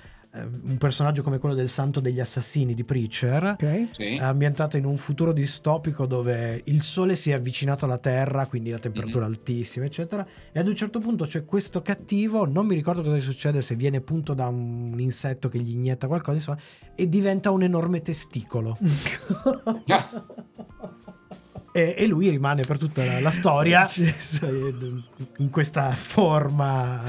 un personaggio come quello del Santo degli Assassini di Preacher. Ok. Sì. È ambientato in un futuro distopico dove il sole si è avvicinato alla Terra, quindi la temperatura Mhm. altissima, eccetera. E ad un certo punto c'è questo cattivo, non mi ricordo cosa gli succede, se viene punto da un insetto che gli inietta qualcosa, insomma, e diventa un enorme testicolo. Ah, E, e lui rimane per tutta la, la storia in questa forma.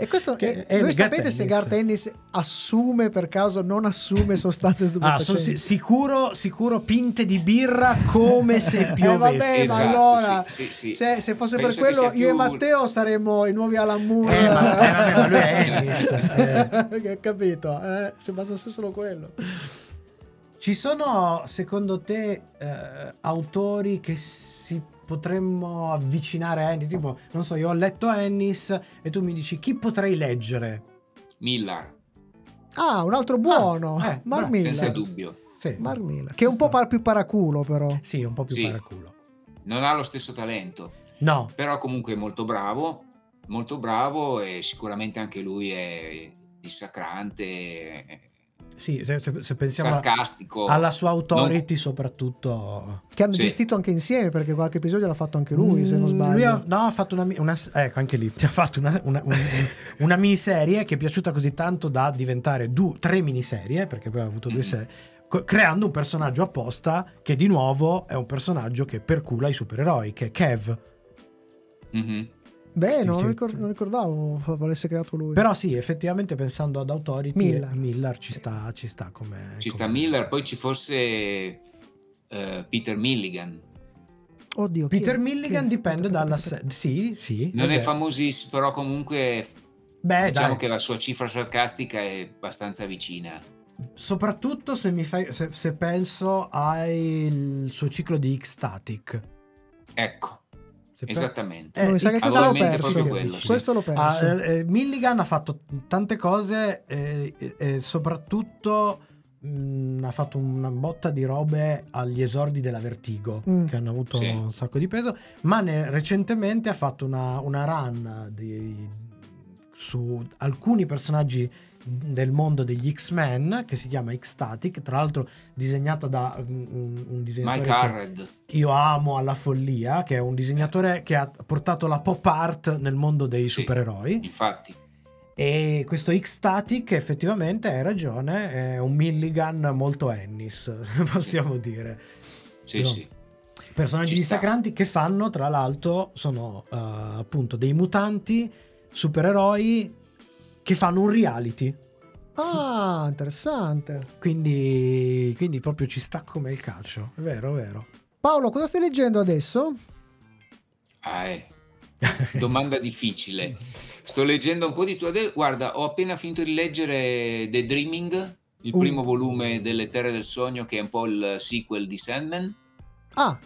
E questo Che è, è voi sapete Garth se Ennis. Garth Ennis assume per caso non assume sostanze Ah, stupefacenti? sono si- sicuro, sicuro pinte di birra come se Eh piovesse. vabbè, Esatto, ma allora sì, sì, sì. Se, se fosse Penso per quello io e più- Matteo saremmo i nuovi Alan Moore. Eh, ma, eh, vabbè, ma lui è Ennis. eh. Capito, eh, se bastasse solo quello. Ci sono, secondo te, eh, autori che si potremmo avvicinare a Ennis? Tipo, non so, io ho letto Ennis e tu mi dici chi potrei leggere? Millar, Ah, un altro buono. eh, Mark bravo, senza dubbio. Sì, Mark Millar, Che è un po' par- più paraculo però. sì un po' più Sì. paraculo. Non ha lo stesso talento. No. Però comunque è molto bravo, molto bravo e sicuramente anche lui è dissacrante, Sì, se, se- se pensiamo a- sarcastico. alla sua authority, soprattutto. Che hanno Sì. gestito anche insieme perché qualche episodio l'ha fatto anche lui, se non Mm, sbaglio. Lui ha, no, ha fatto una, una- ecco anche lì ha fatto una, una- un- una miniserie che è piaciuta così tanto da diventare du- tre miniserie perché poi ha avuto due serie creando un personaggio apposta che di nuovo è un personaggio che percula i supereroi che è Kev Mhm. Beh, non, ricor- non ricordavo volesse creato lui. però sì effettivamente pensando ad Authority Miller. Miller, ci sta ci sta come Ci sta Miller, poi ci fosse eh, Peter Milligan. Oddio, Peter è? Milligan Chi è? dipende dalla se- sì sì Non è vero. famosissimo, però comunque beh diciamo dai che la sua cifra sarcastica è abbastanza vicina. soprattutto se mi fai se, se penso al suo ciclo di X-Static Ecco, esattamente. Mi sa che questo l'ho perso. quello, sì. Questo l'ho perso. Ah, eh, eh, Milligan ha fatto tante cose e soprattutto mh, ha fatto una botta di robe agli esordi della Vertigo Mm. che hanno avuto Sì. un sacco di peso ma ne- recentemente ha fatto una, una run di- su alcuni personaggi del mondo degli X-Men che si chiama X-Static tra l'altro disegnata da un, un- disegnatore io amo alla follia, che è un disegnatore che ha portato la pop art nel mondo dei Sì. supereroi. Infatti, E questo X-Static effettivamente hai ragione, è un Milligan molto Ennis, possiamo dire. sì, Però- sì. Personaggi Ci sta. dissacranti che fanno, tra l'altro, sono eh, appunto dei mutanti, supereroi che fanno un reality. Ah, interessante. Quindi, quindi proprio ci sta come il calcio. È vero, è vero. Paolo, cosa stai leggendo adesso? Ah, eh. Domanda difficile. Sto leggendo un po' di tua. de- Guarda, ho appena finito di leggere The Dreaming, il Uh. primo volume delle Terre del Sogno, che è un po' il sequel di Sandman. Ah,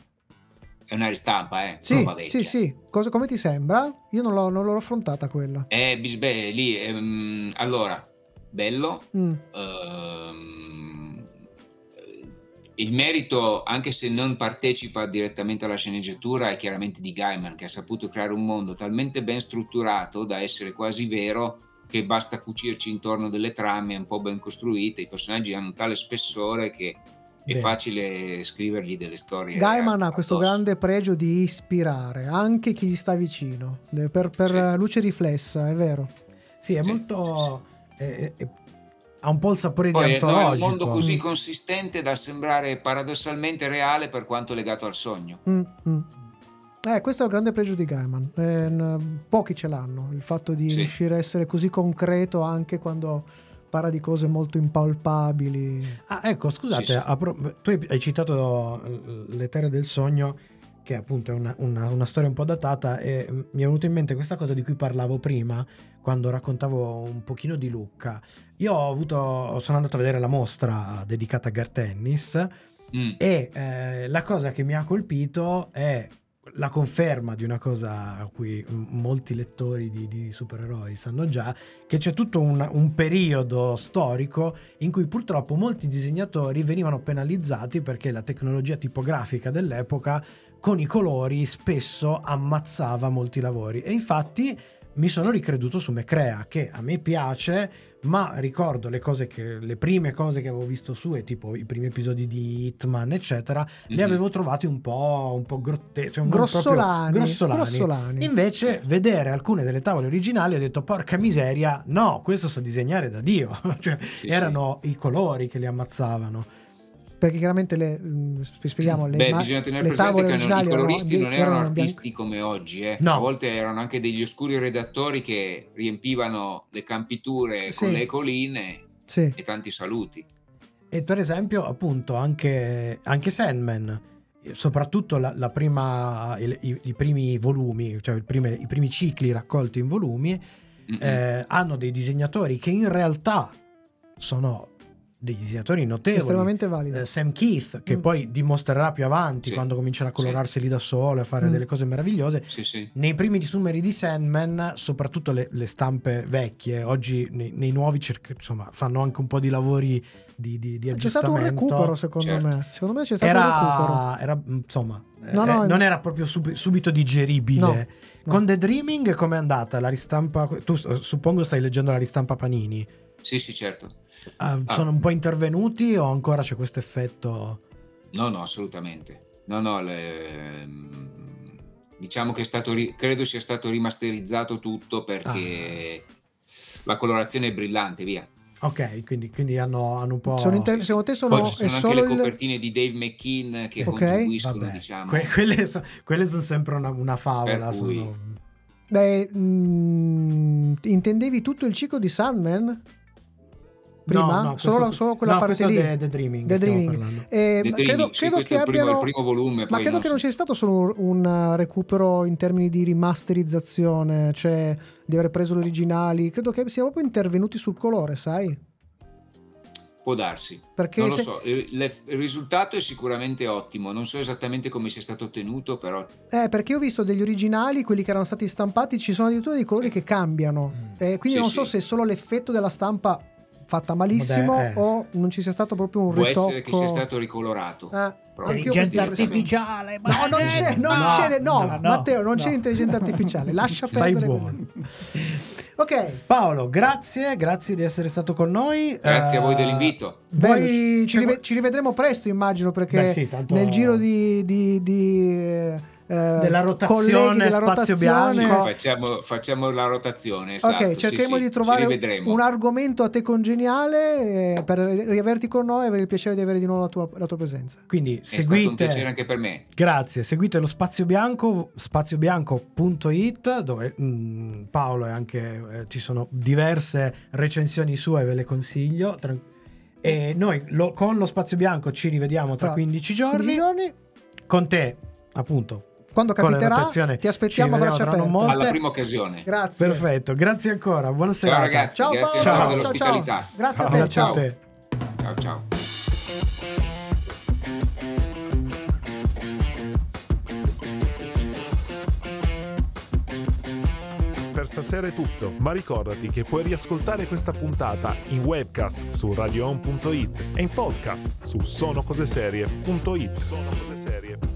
È una ristampa, eh. sì, sì, sì. Cosa, come ti sembra? Io non l'ho, non l'ho affrontata quella. Eh, bisbè, lì. ehm, allora, bello. Mm. ehm, il merito, anche se non partecipa direttamente alla sceneggiatura, è chiaramente di Gaiman, che ha saputo creare un mondo talmente ben strutturato da essere quasi vero che basta cucirci intorno delle trame un po' ben costruite. I personaggi hanno un tale spessore che è facile scrivergli delle storie. Gaiman ha questo grande pregio di ispirare anche chi gli sta vicino. Per, per Sì. luce riflessa, è vero. Sì, è Sì, molto... è- è- ha un po' il sapore Poi di eh, no, è un antologico. mondo così Mm. consistente da sembrare paradossalmente reale per quanto legato al sogno. Mm, mm. Eh, questo è il grande pregio di Gaiman. Eh, pochi ce l'hanno. Il fatto di Sì. riuscire a essere così concreto anche quando parla di cose molto impalpabili. Ah, ecco, scusate, Sì, sì. a pro- tu hai citato eh, Le Terre del Sogno, che appunto è una, una- una storia un po' datata, e mi è venuta in mente questa cosa di cui parlavo prima, quando raccontavo un pochino di Lucca. Io ho avuto, sono andato a vedere la mostra dedicata a Garth Ennis, Mm. e eh, la cosa che mi ha colpito è la conferma di una cosa a cui molti lettori di, di supereroi sanno già, che c'è tutto un, un periodo storico in cui purtroppo molti disegnatori venivano penalizzati perché la tecnologia tipografica dell'epoca con i colori spesso ammazzava molti lavori. E infatti mi sono ricreduto su Mecrea, che a me piace, ma ricordo le cose che le prime cose che avevo visto su e tipo i primi episodi di Hitman eccetera li Mhm. avevo trovati un po', un po' grotteschi cioè Grossolani, grossolani. grossolani. invece vedere alcune delle tavole originali ho detto porca miseria no questo sa disegnare da Dio cioè, Sì, erano i colori che li ammazzavano Perché chiaramente le, mm, sp- spieghiamo le, Beh, ma- bisogna tenere le presente tavole che non- i coloristi erano, non erano bianco- artisti come oggi, eh. No. a volte erano anche degli oscuri redattori che riempivano le campiture Sì. con le colline Sì. e tanti saluti. E per esempio, appunto, anche, anche Sandman, soprattutto la, la prima, i, i- i primi volumi, cioè il prime- i primi cicli raccolti in volumi, eh, hanno dei disegnatori che in realtà sono dei disegnatori notevoli. Estremamente valido. Eh, Sam Keith, che Mm. poi dimostrerà più avanti Sì. quando comincerà a colorarseli da solo e a fare Mm. delle cose meravigliose. Sì, sì. Nei primi numeri di Sandman, soprattutto le, le stampe vecchie, oggi nei, nei nuovi cerc- insomma, fanno anche un po' di lavori di, di, di C'è stato un recupero, secondo Certo. me. Secondo me c'è stato un recupero. Era, era, insomma, No, eh, no, non era proprio sub- subito digeribile. No, no. Con The Dreaming com'è andata? La ristampa, tu eh, suppongo stai leggendo la ristampa Panini. Sì, sì, certo. Ah, Ah. Sono un po' intervenuti o ancora c'è questo effetto? No, no, assolutamente. No, no, le- diciamo che è stato, ri- credo sia stato rimasterizzato tutto perché la colorazione è brillante, via. Ok, quindi, quindi hanno, hanno un po'... Sono inter- secondo te sono, Poi ci è sono anche solo le il... copertine di Dave McKean che Ok. contribuiscono, Vabbè, diciamo. que- quelle, so- quelle sono sempre una, una favola. Cui- sono- Beh, mm, intendevi tutto il ciclo di Sandman? Prima? No, no, questo- solo, solo quella no, parte lì? è The Dreaming, The Dreaming. Eh, The Dreaming, credo, sì, credo che è il primo, abbiano... il primo volume. Ma poi credo che non si- sia stato solo un, uh, recupero in termini di rimasterizzazione, cioè di aver preso gli originali. Credo che siano proprio intervenuti sul colore, sai? Può darsi. Perché non lo se- so, il, il risultato è sicuramente ottimo. Non so esattamente come sia stato ottenuto, però Eh, perché ho visto degli originali, quelli che erano stati stampati, ci sono addirittura dei colori che cambiano. Eh, quindi Sì, non so sì. se è solo l'effetto della stampa fatta malissimo Vabbè, eh. o non ci sia stato proprio un può ritocco. essere che sia stato ricolorato. Eh, ho questa Intelligenza artificiale. No, non c'è, non No, c'è, no, no, no, Matteo, non c'è intelligenza artificiale. Lascia Stai perdere. buono. Ok, Paolo, grazie, grazie di essere stato con noi. Grazie a voi Eh, dell'invito. Vuoi- ci, rive- ci rivedremo presto, immagino, perché Beh, sì, tanto- nel giro di, di, di, eh, Della rotazione, della spazio rotazione, bianco. Facciamo, facciamo la rotazione. Esatto, Ok, sì, cercheremo sì, di trovare un argomento a te congeniale eh, per riaverti con noi e avere il piacere di avere di nuovo la tua, la tua presenza. Quindi È stato un seguite. piacere anche per me. Grazie, seguite lo Spazio Bianco, spaziobianco.it dove mm, Paolo e anche eh, ci sono diverse recensioni sue, ve le consiglio. Tran- E noi lo- con lo Spazio Bianco ci rivediamo tra Tra 15 giorni. 15 giorni, Con te, appunto. Quando capiterà, ti aspettiamo a ci braccia aperte. molte. Alla prima occasione. Grazie. Perfetto, grazie ancora. Buona Ciao serata. ragazzi, Ciao grazie ancora ciao, dell'ospitalità. ciao. Grazie a te, Grazie ciao. a te. Ciao ciao. Per stasera è tutto, ma ricordati che puoi riascoltare questa puntata in webcast su radioon.it e in podcast su sonocoseserie.it. Sonocoseserie.it.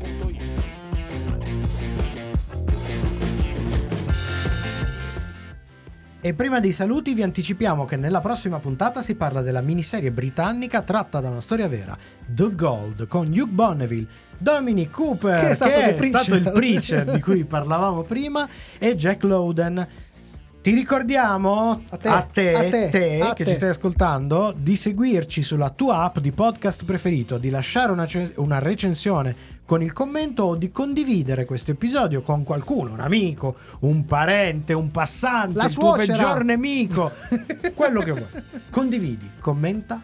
E prima dei saluti vi anticipiamo che nella prossima puntata si parla della miniserie britannica tratta da una storia vera, The Gold, con Hugh Bonneville, Dominic Cooper, Che è stato che il preacher. stato il preacher di cui parlavamo prima, e Jack Lowden. Ti ricordiamo A te, a te, a te, te a che ci stai ascoltando di seguirci sulla tua app di podcast preferito, di lasciare una, una recensione con il commento o di condividere questo episodio con qualcuno, un amico, un parente, un passante, La il tuo peggior nemico, quello che vuoi. Condividi, commenta,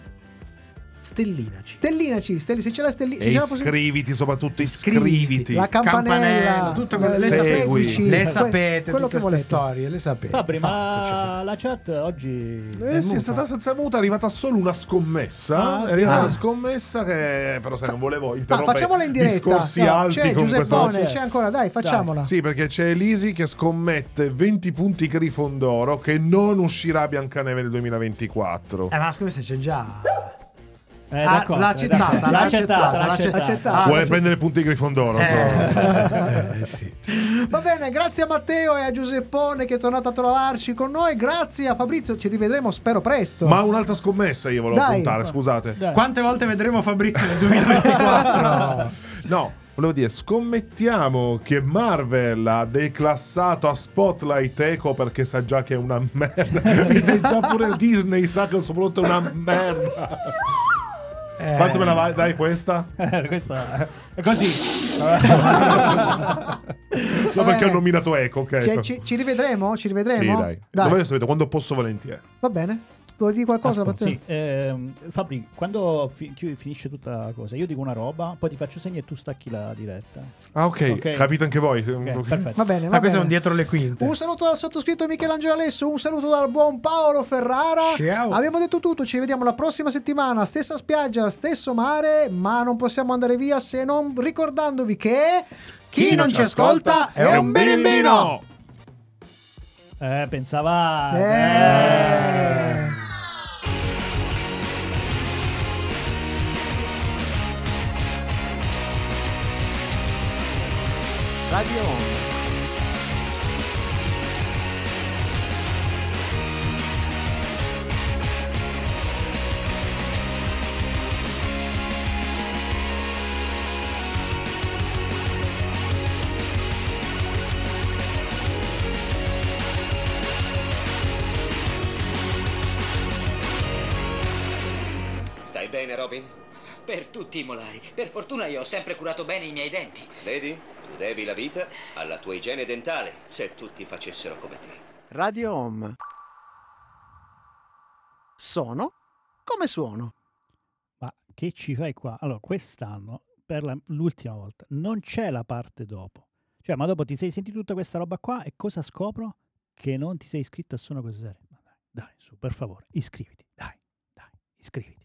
stellinaci. Stellinaci, stelli- se c'è la stellina, se c'è la possibilità- iscriviti, soprattutto Iscriviti. iscriviti. la campanella, Campanella, tutte quelle- le le segui. seguici, Le sapete quello tutte che queste storie, le sapete. Fabri, ma la chat oggi... Eh, sì, è stata senza muta, è arrivata solo una scommessa. Ah, è arrivata ah. una scommessa che però se non volevo Ah, interrompere facciamola in diretta. discorsi No, alti c'è con Giuseppone, questa c'è ancora, dai, facciamola. Sì, perché c'è Elisi che scommette 20 punti Grifondoro che non uscirà Biancaneve nel 2024. Eh, ma la scommessa c'è già. Eh, Ah, l'ha accettata, l'ha accettata, l'ha accettata. Vuole prendere punti Grifondoro. so. Eh, sì. Va bene, grazie a Matteo e a Giuseppone che è tornato a trovarci con noi. Grazie a Fabrizio, ci rivedremo spero presto. Ma un'altra scommessa io volevo Dai. puntare, scusate. Dai. Quante volte vedremo Fabrizio nel 2024? No, volevo dire, scommettiamo che Marvel ha declassato a Spotlight Echo perché sa già che è una merda. e se già pure Disney sa che il suo prodotto è una merda. Eh, Quanto me la vai- dai questa? Eh, questa è così. Va perché ho bene. nominato Echo, ok. Cioè, ci, ci rivedremo? Ci rivedremo? Sì, dai. Dove sapete, quando posso volentieri. Va bene. Vuoi dire qualcosa? Aspetta, sì, ehm, Fabri, quando fi- chi- finisce tutta la cosa, io dico una roba, poi ti faccio segno e tu stacchi la diretta. Ah, ok, capite anche voi. Ok, perfetto. Va bene, va Ah, questo è un dietro le quinte. Un saluto dal sottoscritto Michelangelo Alesso, un saluto dal buon Paolo Ferrara. Ciao. Abbiamo detto tutto, ci vediamo la prossima settimana, stessa spiaggia, stesso mare, ma non possiamo andare via se non ricordandovi che chi, non ci ascolta è un birimbino. Eh, pensava... Eh. Radio Adiós. Tutti i molari. Per fortuna io ho sempre curato bene i miei denti. Vedi? Tu devi la vita alla tua igiene dentale, se tutti facessero come te. Radio Home. Sono come suono. Ma che ci fai qua? Allora, quest'anno, per la- l'ultima volta, non c'è la parte dopo. Cioè, ma dopo ti sei sentito tutta questa roba qua e cosa scopro? Che non ti sei iscritto a Sono Cose Serie. Ma dai, dai, su, per favore, iscriviti. Dai, dai, iscriviti.